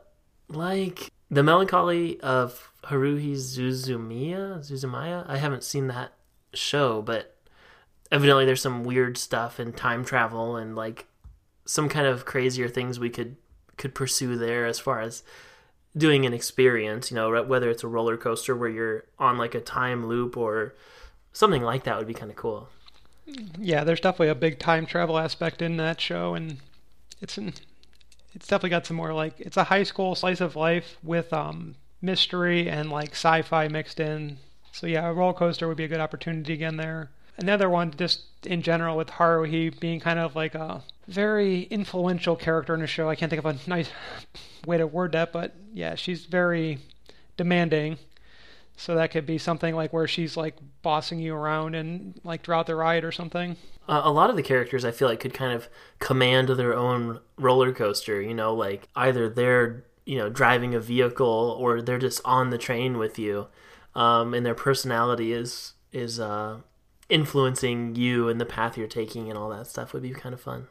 Speaker 1: like the melancholy of Haruhi Suzumiya. Suzumiya. I haven't seen that show, but evidently there's some weird stuff and time travel and like some kind of crazier things we could could pursue there as far as doing an experience. You know, whether it's a roller coaster where you're on like a time loop or something like that would be kind of cool
Speaker 2: yeah, there's definitely a big time travel aspect in that show, and it's it's definitely got some more like it's a high school slice of life with um mystery and like sci-fi mixed in. So yeah, a roller coaster would be a good opportunity again there. Another one, just in general, with Haruhi being kind of like a very influential character in the show. I can't think of a nice way to word that, but yeah, she's very demanding so that could be something like where she's like bossing you around and like throughout the ride or something.
Speaker 1: Uh, a lot of the characters I feel like could kind of command their own roller coaster. You know, like either they're you know driving a vehicle or they're just on the train with you, um, and their personality is is uh, influencing you and the path you're taking and all that stuff would be kind of fun.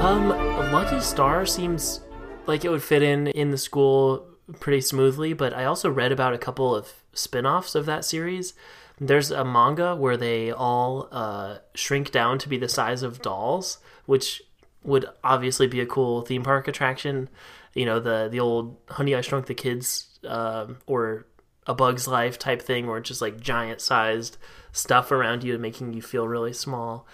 Speaker 1: Um, Star seems like it would fit in in the school pretty smoothly, but I also read about a couple of spin-offs of that series. There's a manga where they all uh, shrink down to be the size of dolls, which would obviously be a cool theme park attraction. You know, the the old Honey I Shrunk the Kids um, or A Bug's Life type thing, where it's just like giant sized stuff around you, making you feel really small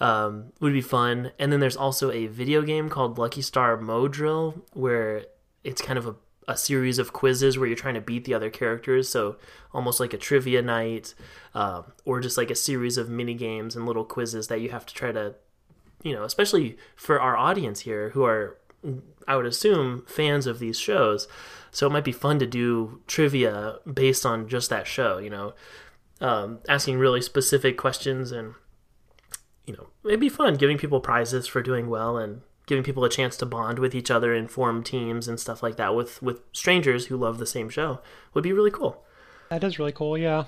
Speaker 1: um, would be fun. And then there's also a video game called Lucky Star Moe Drill where it's kind of a, a series of quizzes where you're trying to beat the other characters. So almost like a trivia night, um, or just like a series of mini games and little quizzes that you have to try to, you know, especially for our audience here who are, I would assume, fans of these shows. So it might be fun to do trivia based on just that show, you know, um, asking really specific questions and you know, it'd be fun giving people prizes for doing well and giving people a chance to bond with each other and form teams and stuff like that with with strangers who love the same show would be really cool.
Speaker 2: That is really cool. Yeah.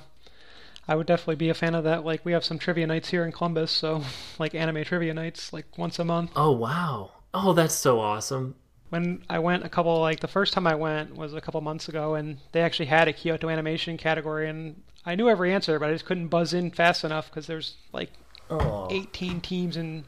Speaker 2: I would definitely be a fan of that. Like we have some trivia nights here in Columbus, so like anime trivia nights like once a month.
Speaker 1: Oh wow. Oh, that's so awesome.
Speaker 2: When I went a couple like the first time I went was a couple months ago and they actually had a Kyoto animation category and I knew every answer, but I just couldn't buzz in fast enough because there's like oh. 18 teams and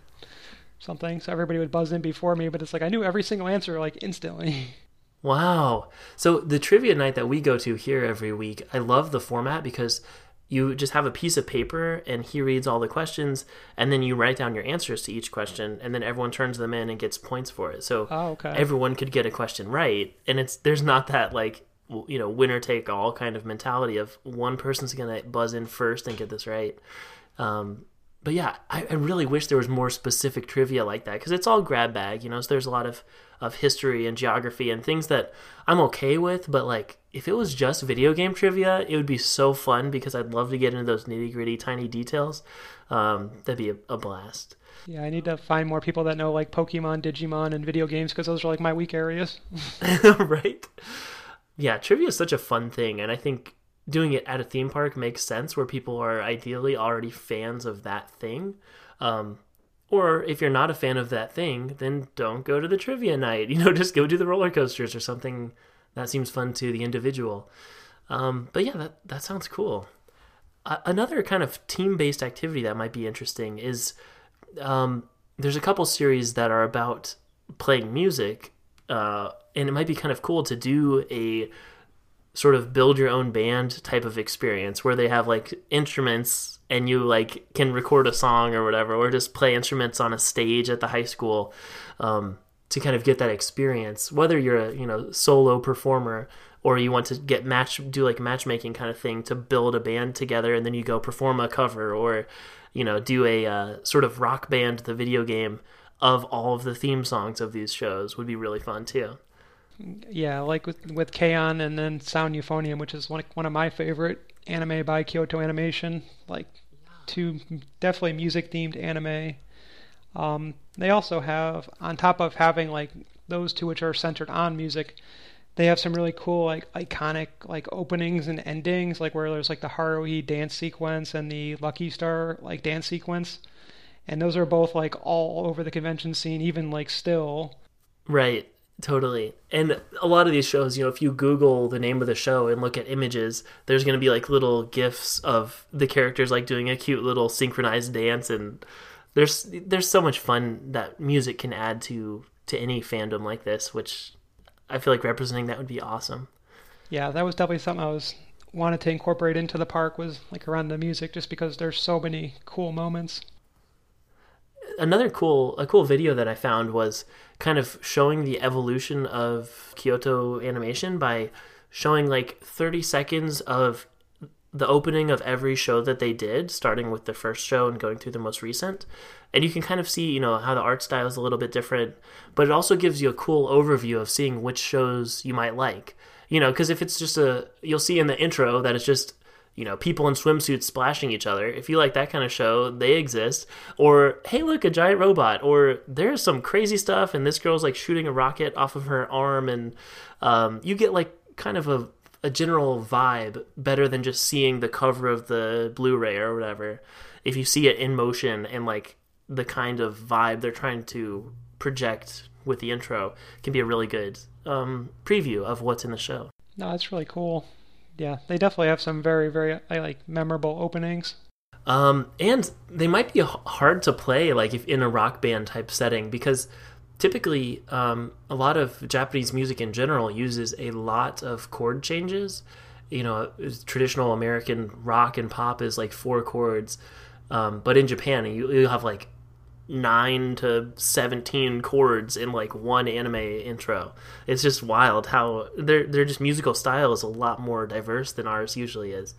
Speaker 2: something, so everybody would buzz in before me. But it's like I knew every single answer like instantly.
Speaker 1: Wow. So the trivia night that we go to here every week, I love the format because you just have a piece of paper and he reads all the questions and then you write down your answers to each question and then everyone turns them in and gets points for it. So
Speaker 2: oh, okay.
Speaker 1: everyone could get a question right and it's there's not that like you know winner take all kind of mentality of one person's going to buzz in first and get this right. Um, but yeah, I, I, really wish there was more specific trivia like that because it's all grab bag, you know. So there's a lot of of history and geography and things that I'm okay with, but like if it was just video game trivia, it would be so fun because I'd love to get into those nitty gritty, tiny details. Um, that'd be a, a blast.
Speaker 2: Yeah, I need to find more people that know like Pokemon, Digimon, and video games because those are like my weak areas.
Speaker 1: right? Yeah, trivia is such a fun thing, and I think doing it at a theme park makes sense where people are ideally already fans of that thing. Um, or if you're not a fan of that thing, then don't go to the trivia night. You know, just go do the roller coasters or something that seems fun to the individual. Um, but yeah, that that sounds cool. Uh, another kind of team-based activity that might be interesting is um, there's a couple series that are about playing music, uh, and it might be kind of cool to do a sort of build your own band type of experience where they have like instruments and you like can record a song or whatever or just play instruments on a stage at the high school um, to kind of get that experience. Whether you're a you know solo performer or you want to get match do like matchmaking kind of thing to build a band together and then you go perform a cover or you know do a uh, sort of rock band the video game of all of the theme songs of these shows would be really fun too
Speaker 2: yeah, like with with K-On! and then Sound Euphonium, which is one one of my favorite anime by Kyoto Animation. Like two definitely music themed anime. Um, they also have on top of having like those two which are centered on music, they have some really cool like iconic like openings and endings, like where there's like the Haruhi dance sequence and the Lucky Star like dance sequence. And those are both like all over the convention scene, even like still.
Speaker 1: Right. Totally. And a lot of these shows, you know, if you Google the name of the show and look at images, there's going to be like little gifs of the characters like doing a cute little synchronized dance and there's there's so much fun that music can add to to any fandom like this, which I feel like representing that would be awesome.
Speaker 2: Yeah, that was definitely something I was wanted to incorporate into the park was like around the music just because there's so many cool moments
Speaker 1: another cool a cool video that I found was kind of showing the evolution of Kyoto animation by showing like 30 seconds of the opening of every show that they did, starting with the first show and going through the most recent. And you can kind of see, you know, how the art style is a little bit different, but it also gives you a cool overview of seeing which shows you might like. You know, because if it's just a, you'll see in the intro that it's just you know, people in swimsuits splashing each other. If you like that kind of show, they exist. Or, hey, look, a giant robot. Or there's some crazy stuff, and this girl's like shooting a rocket off of her arm, and um, you get like kind of a, a general vibe better than just seeing the cover of the Blu-ray or whatever. If you see it in motion and like the kind of vibe they're trying to project with the intro, can be a really good um, preview of what's in the show.
Speaker 2: No, that's really cool yeah, they definitely have some very, very like memorable openings.
Speaker 1: Um, and they might be hard to play like if in a rock band type setting because typically um, a lot of Japanese music in general uses a lot of chord changes. You know, traditional American rock and pop is like four chords, um, but in Japan you you have like nine to 17 chords in like one anime intro. It's just wild how their their just musical style is a lot more diverse than ours usually is.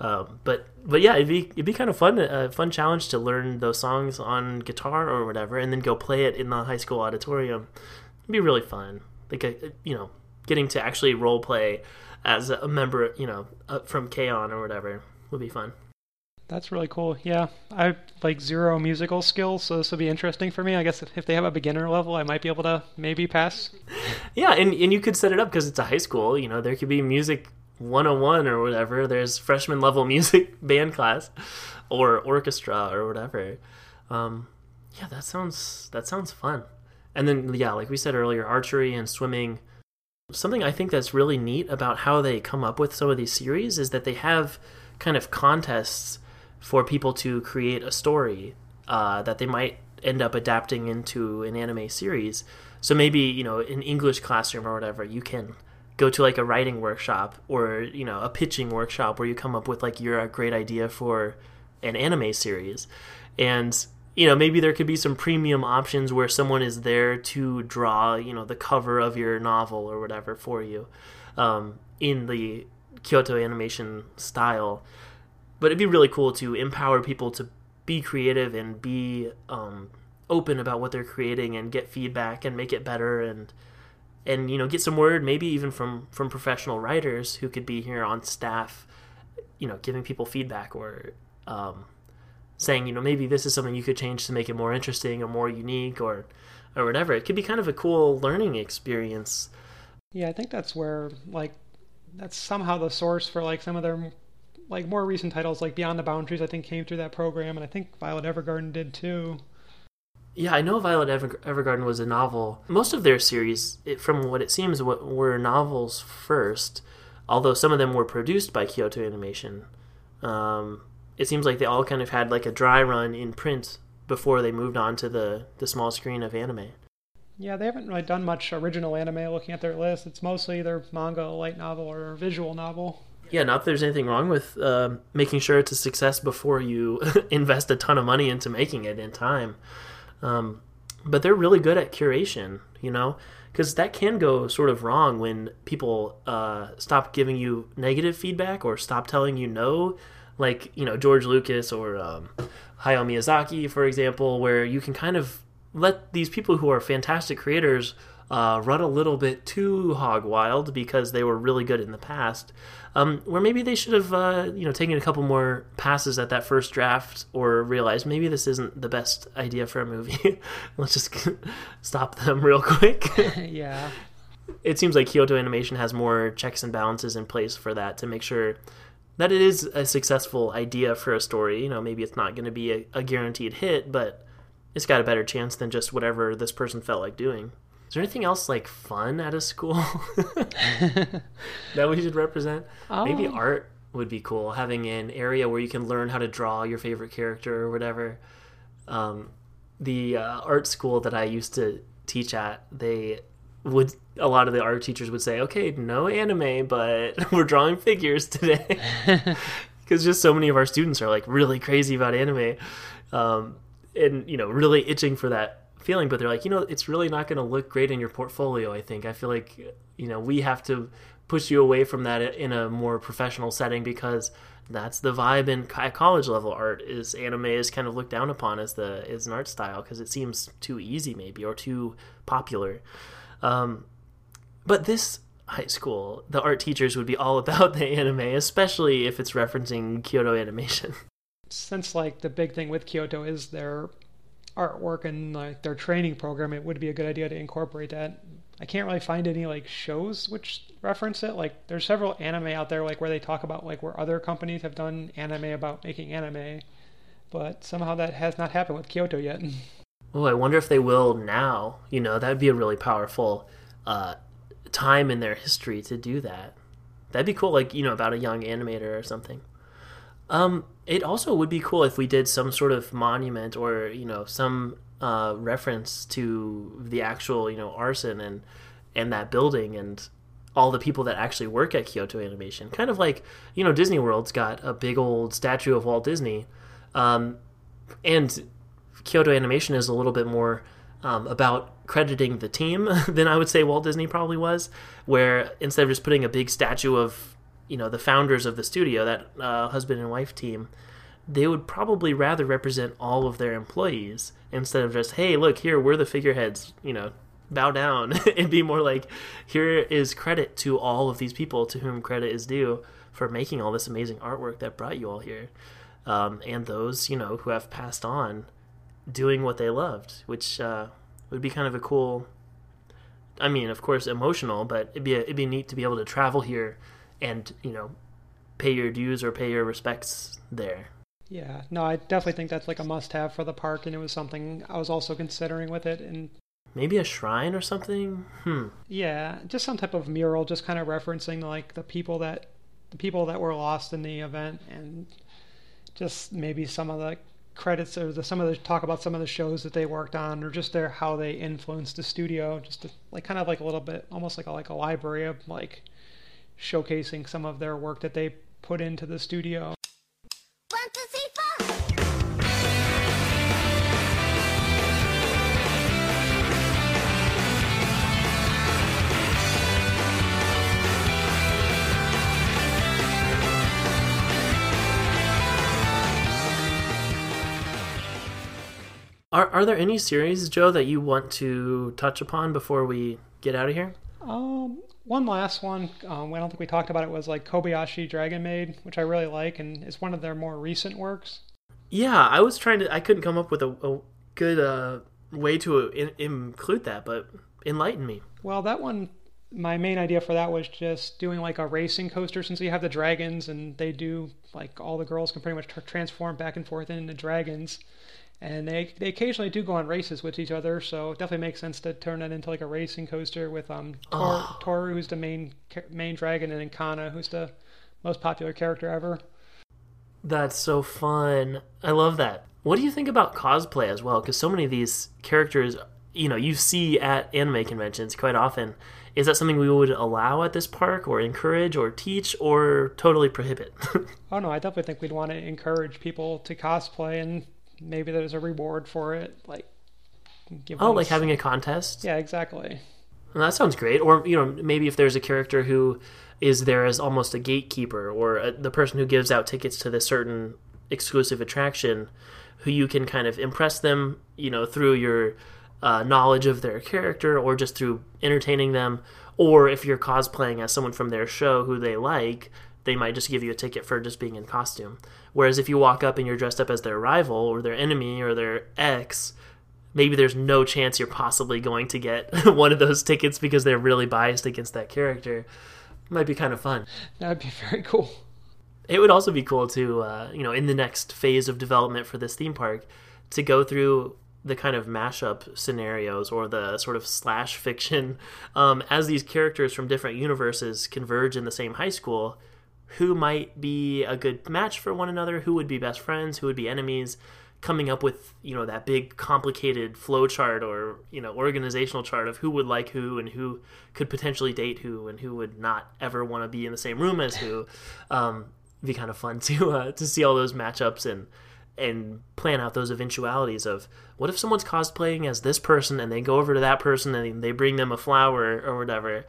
Speaker 1: Um, but but yeah, it'd be it'd be kind of fun a fun challenge to learn those songs on guitar or whatever, and then go play it in the high school auditorium. It'd be really fun. Like a, you know, getting to actually role play as a member, you know, uh, from K-On! or whatever would be fun.
Speaker 2: That's really cool. Yeah, I like zero musical skills, so this will be interesting for me. I guess if they have a beginner level, I might be able to maybe pass.
Speaker 1: Yeah, and and you could set it up because it's a high school. You know, there could be music 101 or whatever. There's freshman level music band class, or orchestra or whatever. Um, yeah, that sounds that sounds fun. And then yeah, like we said earlier, archery and swimming. Something I think that's really neat about how they come up with some of these series is that they have kind of contests for people to create a story uh, that they might end up adapting into an anime series. So maybe you know, in English classroom or whatever, you can go to like a writing workshop or you know a pitching workshop where you come up with like your great idea for an anime series, and you know maybe there could be some premium options where someone is there to draw you know the cover of your novel or whatever for you um, in the Kyoto animation style but it'd be really cool to empower people to be creative and be um, open about what they're creating and get feedback and make it better and and you know get some word maybe even from from professional writers who could be here on staff you know giving people feedback or um, saying you know maybe this is something you could change to make it more interesting or more unique or or whatever. It could be kind of a cool learning experience.
Speaker 2: Yeah i think that's where like that's somehow the source for like some of their like more recent titles, like Beyond the Boundaries. I think came through that program, and I think Violet Evergarden did too.
Speaker 1: Yeah, I know Violet Ever- Evergarden was a novel. Most of their series, it, from what it seems, were novels first, although some of them were produced by Kyoto Animation. Um, it seems like they all kind of had like a dry run in print before they moved on to the, the small screen of anime.
Speaker 2: Yeah, they haven't really done much original anime looking at their list. It's mostly either manga, light novel, or visual novel.
Speaker 1: Yeah, not that there's anything wrong with uh, making sure it's a success before you invest a ton of money into making it in time. Um, but they're really good at curation, you know, because that can go sort of wrong when people uh, stop giving you negative feedback or stop telling you no, like you know George Lucas or um, Hayao Miyazaki, for example, where you can kind of let these people who are fantastic creators uh, run a little bit too hog wild because they were really good in the past. Um, where maybe they should have, uh, you know, taken a couple more passes at that first draft, or realized maybe this isn't the best idea for a movie. Let's just stop them real quick.
Speaker 2: yeah.
Speaker 1: It seems like Kyoto Animation has more checks and balances in place for that to make sure that it is a successful idea for a story. You know, maybe it's not going to be a, a guaranteed hit, but it's got a better chance than just whatever this person felt like doing. Is there anything else like fun at a school that we should represent? Maybe oh. art would be cool. Having an area where you can learn how to draw your favorite character or whatever. Um, the uh, art school that I used to teach at, they would a lot of the art teachers would say, "Okay, no anime, but we're drawing figures today," because just so many of our students are like really crazy about anime, um, and you know, really itching for that feeling, but they're like, you know, it's really not going to look great in your portfolio. I think I feel like you know we have to push you away from that in a more professional setting because that's the vibe in college level art is anime is kind of looked down upon as the as an art style because it seems too easy maybe or too popular. Um, but this high school, the art teachers would be all about the anime, especially if it's referencing Kyoto Animation.
Speaker 2: Since like the big thing with Kyoto is their artwork and like their training program, it would be a good idea to incorporate that. I can't really find any like shows which reference it. Like there's several anime out there like where they talk about like where other companies have done anime about making anime, but somehow that has not happened with Kyoto yet.
Speaker 1: Oh, I wonder if they will now. You know, that'd be a really powerful uh, time in their history to do that. That'd be cool, like you know, about a young animator or something. Um, it also would be cool if we did some sort of monument or you know some uh, reference to the actual you know arson and and that building and all the people that actually work at Kyoto Animation. Kind of like you know Disney World's got a big old statue of Walt Disney, um, and Kyoto Animation is a little bit more um, about crediting the team than I would say Walt Disney probably was, where instead of just putting a big statue of you know the founders of the studio, that uh, husband and wife team, they would probably rather represent all of their employees instead of just hey look here we're the figureheads you know bow down and be more like here is credit to all of these people to whom credit is due for making all this amazing artwork that brought you all here um, and those you know who have passed on doing what they loved, which uh, would be kind of a cool. I mean, of course, emotional, but it'd be a, it'd be neat to be able to travel here and you know pay your dues or pay your respects there.
Speaker 2: Yeah, no, I definitely think that's like a must-have for the park, and it was something I was also considering with it. And
Speaker 1: maybe a shrine or something. Hmm.
Speaker 2: Yeah, just some type of mural, just kind of referencing like the people that the people that were lost in the event, and just maybe some of the credits or the, some of the talk about some of the shows that they worked on or just their how they influenced the studio just to, like kind of like a little bit almost like a, like a library of like showcasing some of their work that they put into the studio
Speaker 1: Are are there any series, Joe, that you want to touch upon before we get out of here?
Speaker 2: Um, one last one. Um, I don't think we talked about it. Was like Kobayashi Dragon Maid, which I really like, and is one of their more recent works.
Speaker 1: Yeah, I was trying to. I couldn't come up with a, a good uh, way to in, include that, but enlighten me.
Speaker 2: Well, that one my main idea for that was just doing like a racing coaster since you have the dragons and they do like all the girls can pretty much tra- transform back and forth into dragons and they they occasionally do go on races with each other so it definitely makes sense to turn that into like a racing coaster with um Tor-
Speaker 1: Oh.
Speaker 2: Toru who's the main main dragon and then Kanna who's the most popular character ever
Speaker 1: That's so fun. I love that. What do you think about cosplay as well? Because so many of these characters, you know, you see at anime conventions quite often. Is that something we would allow at this park, or encourage, or teach, or totally prohibit?
Speaker 2: Oh no, I definitely think we'd want to encourage people to cosplay, and maybe there's a reward for it, like give
Speaker 1: oh, like
Speaker 2: s-
Speaker 1: having a contest?
Speaker 2: yeah, exactly.
Speaker 1: Well, that sounds great. Or you know, maybe if there's a character who is there as almost a gatekeeper, or a, the person who gives out tickets to this certain exclusive attraction, who you can kind of impress them, you know, through your uh, knowledge of their character, or just through entertaining them. Or if you're cosplaying as someone from their show who they like, they might just give you a ticket for just being in costume. Whereas if you walk up and you're dressed up as their rival or their enemy or their ex, maybe there's no chance you're possibly going to get one of those tickets because they're really biased against that character. Might be kind of fun.
Speaker 2: That'd be very cool.
Speaker 1: It would also be cool to, uh, you know, in the next phase of development for this theme park, to go through the kind of mashup scenarios or the sort of slash fiction um, as these characters from different universes converge in the same high school. Who might be a good match for one another? Who would be best friends? Who would be enemies? Coming up with you know that big complicated flow chart or you know organizational chart of who would like who and who could potentially date who and who would not ever want to be in the same room as who. Um, be kind of fun to uh, to see all those matchups and and plan out those eventualities of what if someone's cosplaying as this person and they go over to that person and they bring them a flower or whatever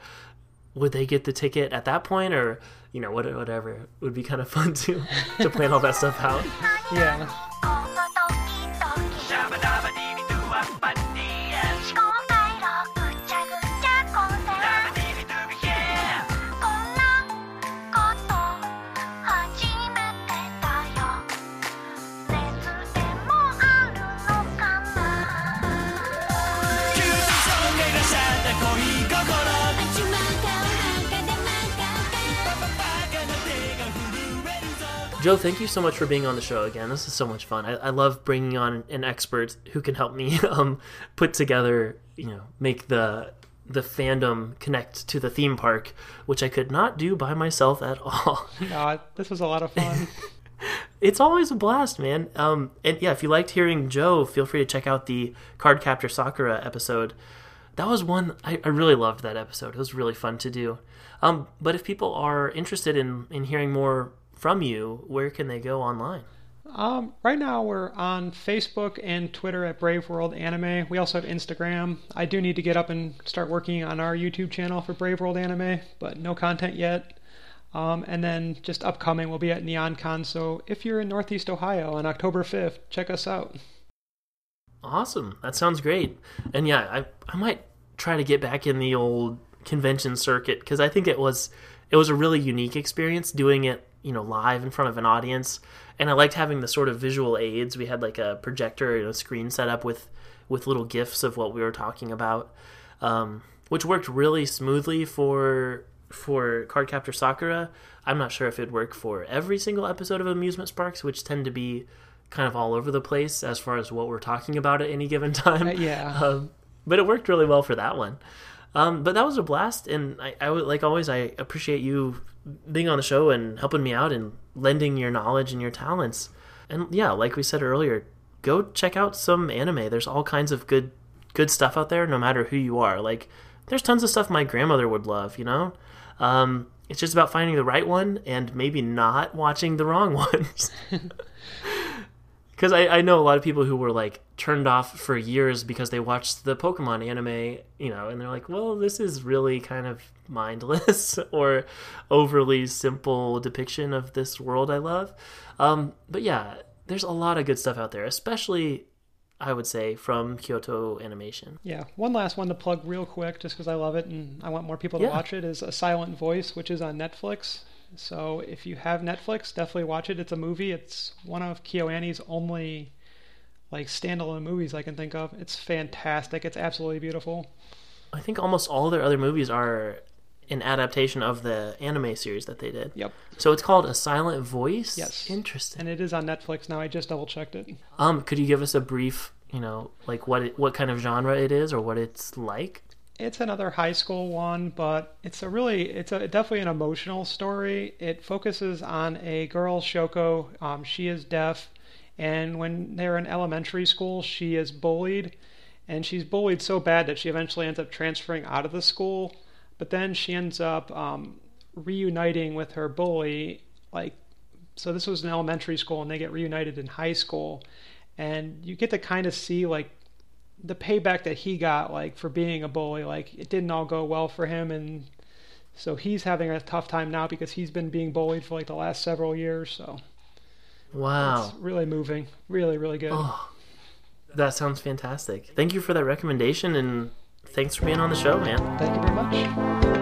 Speaker 1: would they get the ticket at that point or you know what- whatever it would be kind of fun to to plan all that stuff out
Speaker 2: Yeah.
Speaker 1: Joe thank you so much for being on the show again this is so much fun i, I love bringing on an expert who can help me um, put together you know make the the fandom connect to the theme park which i could not do by myself at all
Speaker 2: No, this was a lot of fun.
Speaker 1: It's always a blast, man. Um, and yeah, if you liked hearing Joe, feel free to check out the Cardcaptor Sakura episode. That was one I, I really loved that episode. It was really fun to do. Um, but if people are interested in in hearing more from you, where can they go online?
Speaker 2: Um, right now we're on Facebook and Twitter at Brave World Anime. We also have Instagram. I do need to get up and start working on our YouTube channel for Brave World Anime, but no content yet. Um, and then just upcoming, we'll be at NeonCon. So if you're in Northeast Ohio on October 5th, check us out.
Speaker 1: Awesome. That sounds great. And yeah, I I might try to get back in the old convention circuit because I think it was it was a really unique experience doing it, you know, live in front of an audience. And I liked having the sort of visual aids. We had like a projector and a screen set up with with little gifs of what we were talking about, um, which worked really smoothly for for Cardcaptor Sakura. I'm not sure if it'd work for every single episode of Amusement Sparks, which tend to be kind of all over the place as far as what we're talking about at any given time.
Speaker 2: Uh, yeah.
Speaker 1: Um, but it worked really well for that one. Um, but that was a blast, and I, I like always. I appreciate you being on the show and helping me out and lending your knowledge and your talents. And yeah, like we said earlier, go check out some anime. There's all kinds of good good stuff out there, no matter who you are. Like there's tons of stuff my grandmother would love. You know, um, it's just about finding the right one and maybe not watching the wrong ones. Because I, I know a lot of people who were like turned off for years because they watched the Pokemon anime, you know, and they're like, well, this is really kind of mindless or overly simple depiction of this world I love. Um, but yeah, there's a lot of good stuff out there, especially, I would say, from Kyoto Animation.
Speaker 2: Yeah, one last one to plug real quick, just because I love it and I want more people to
Speaker 1: Yeah.
Speaker 2: watch it, is A Silent Voice, which is on Netflix. So if you have Netflix, definitely watch it. It's a movie. It's one of KyoAni's only like standalone movies I can think of. It's fantastic. It's absolutely beautiful.
Speaker 1: I think almost all their other movies are an adaptation of the anime series that they did.
Speaker 2: Yep.
Speaker 1: So it's called A Silent Voice.
Speaker 2: Yes.
Speaker 1: Interesting.
Speaker 2: And it is on Netflix now. I just double checked it.
Speaker 1: Um, could you give us a brief, you know, like what it, what kind of genre it is or what it's like?
Speaker 2: It's another high school one, but it's a really, it's a definitely an emotional story. It focuses on a girl, Shoko. Um, she is deaf, and when they're in elementary school, she is bullied, and she's bullied so bad that she eventually ends up transferring out of the school. But then she ends up um, reuniting with her bully, like, so this was an elementary school, and they get reunited in high school, and you get to kind of see like the payback that he got like for being a bully like it didn't all go well for him and so he's having a tough time now because he's been being bullied for like the last several years so
Speaker 1: Wow.
Speaker 2: it's really moving really really good
Speaker 1: Oh, that sounds fantastic. Thank you for that recommendation and thanks for being on the show, man.
Speaker 2: thank you very much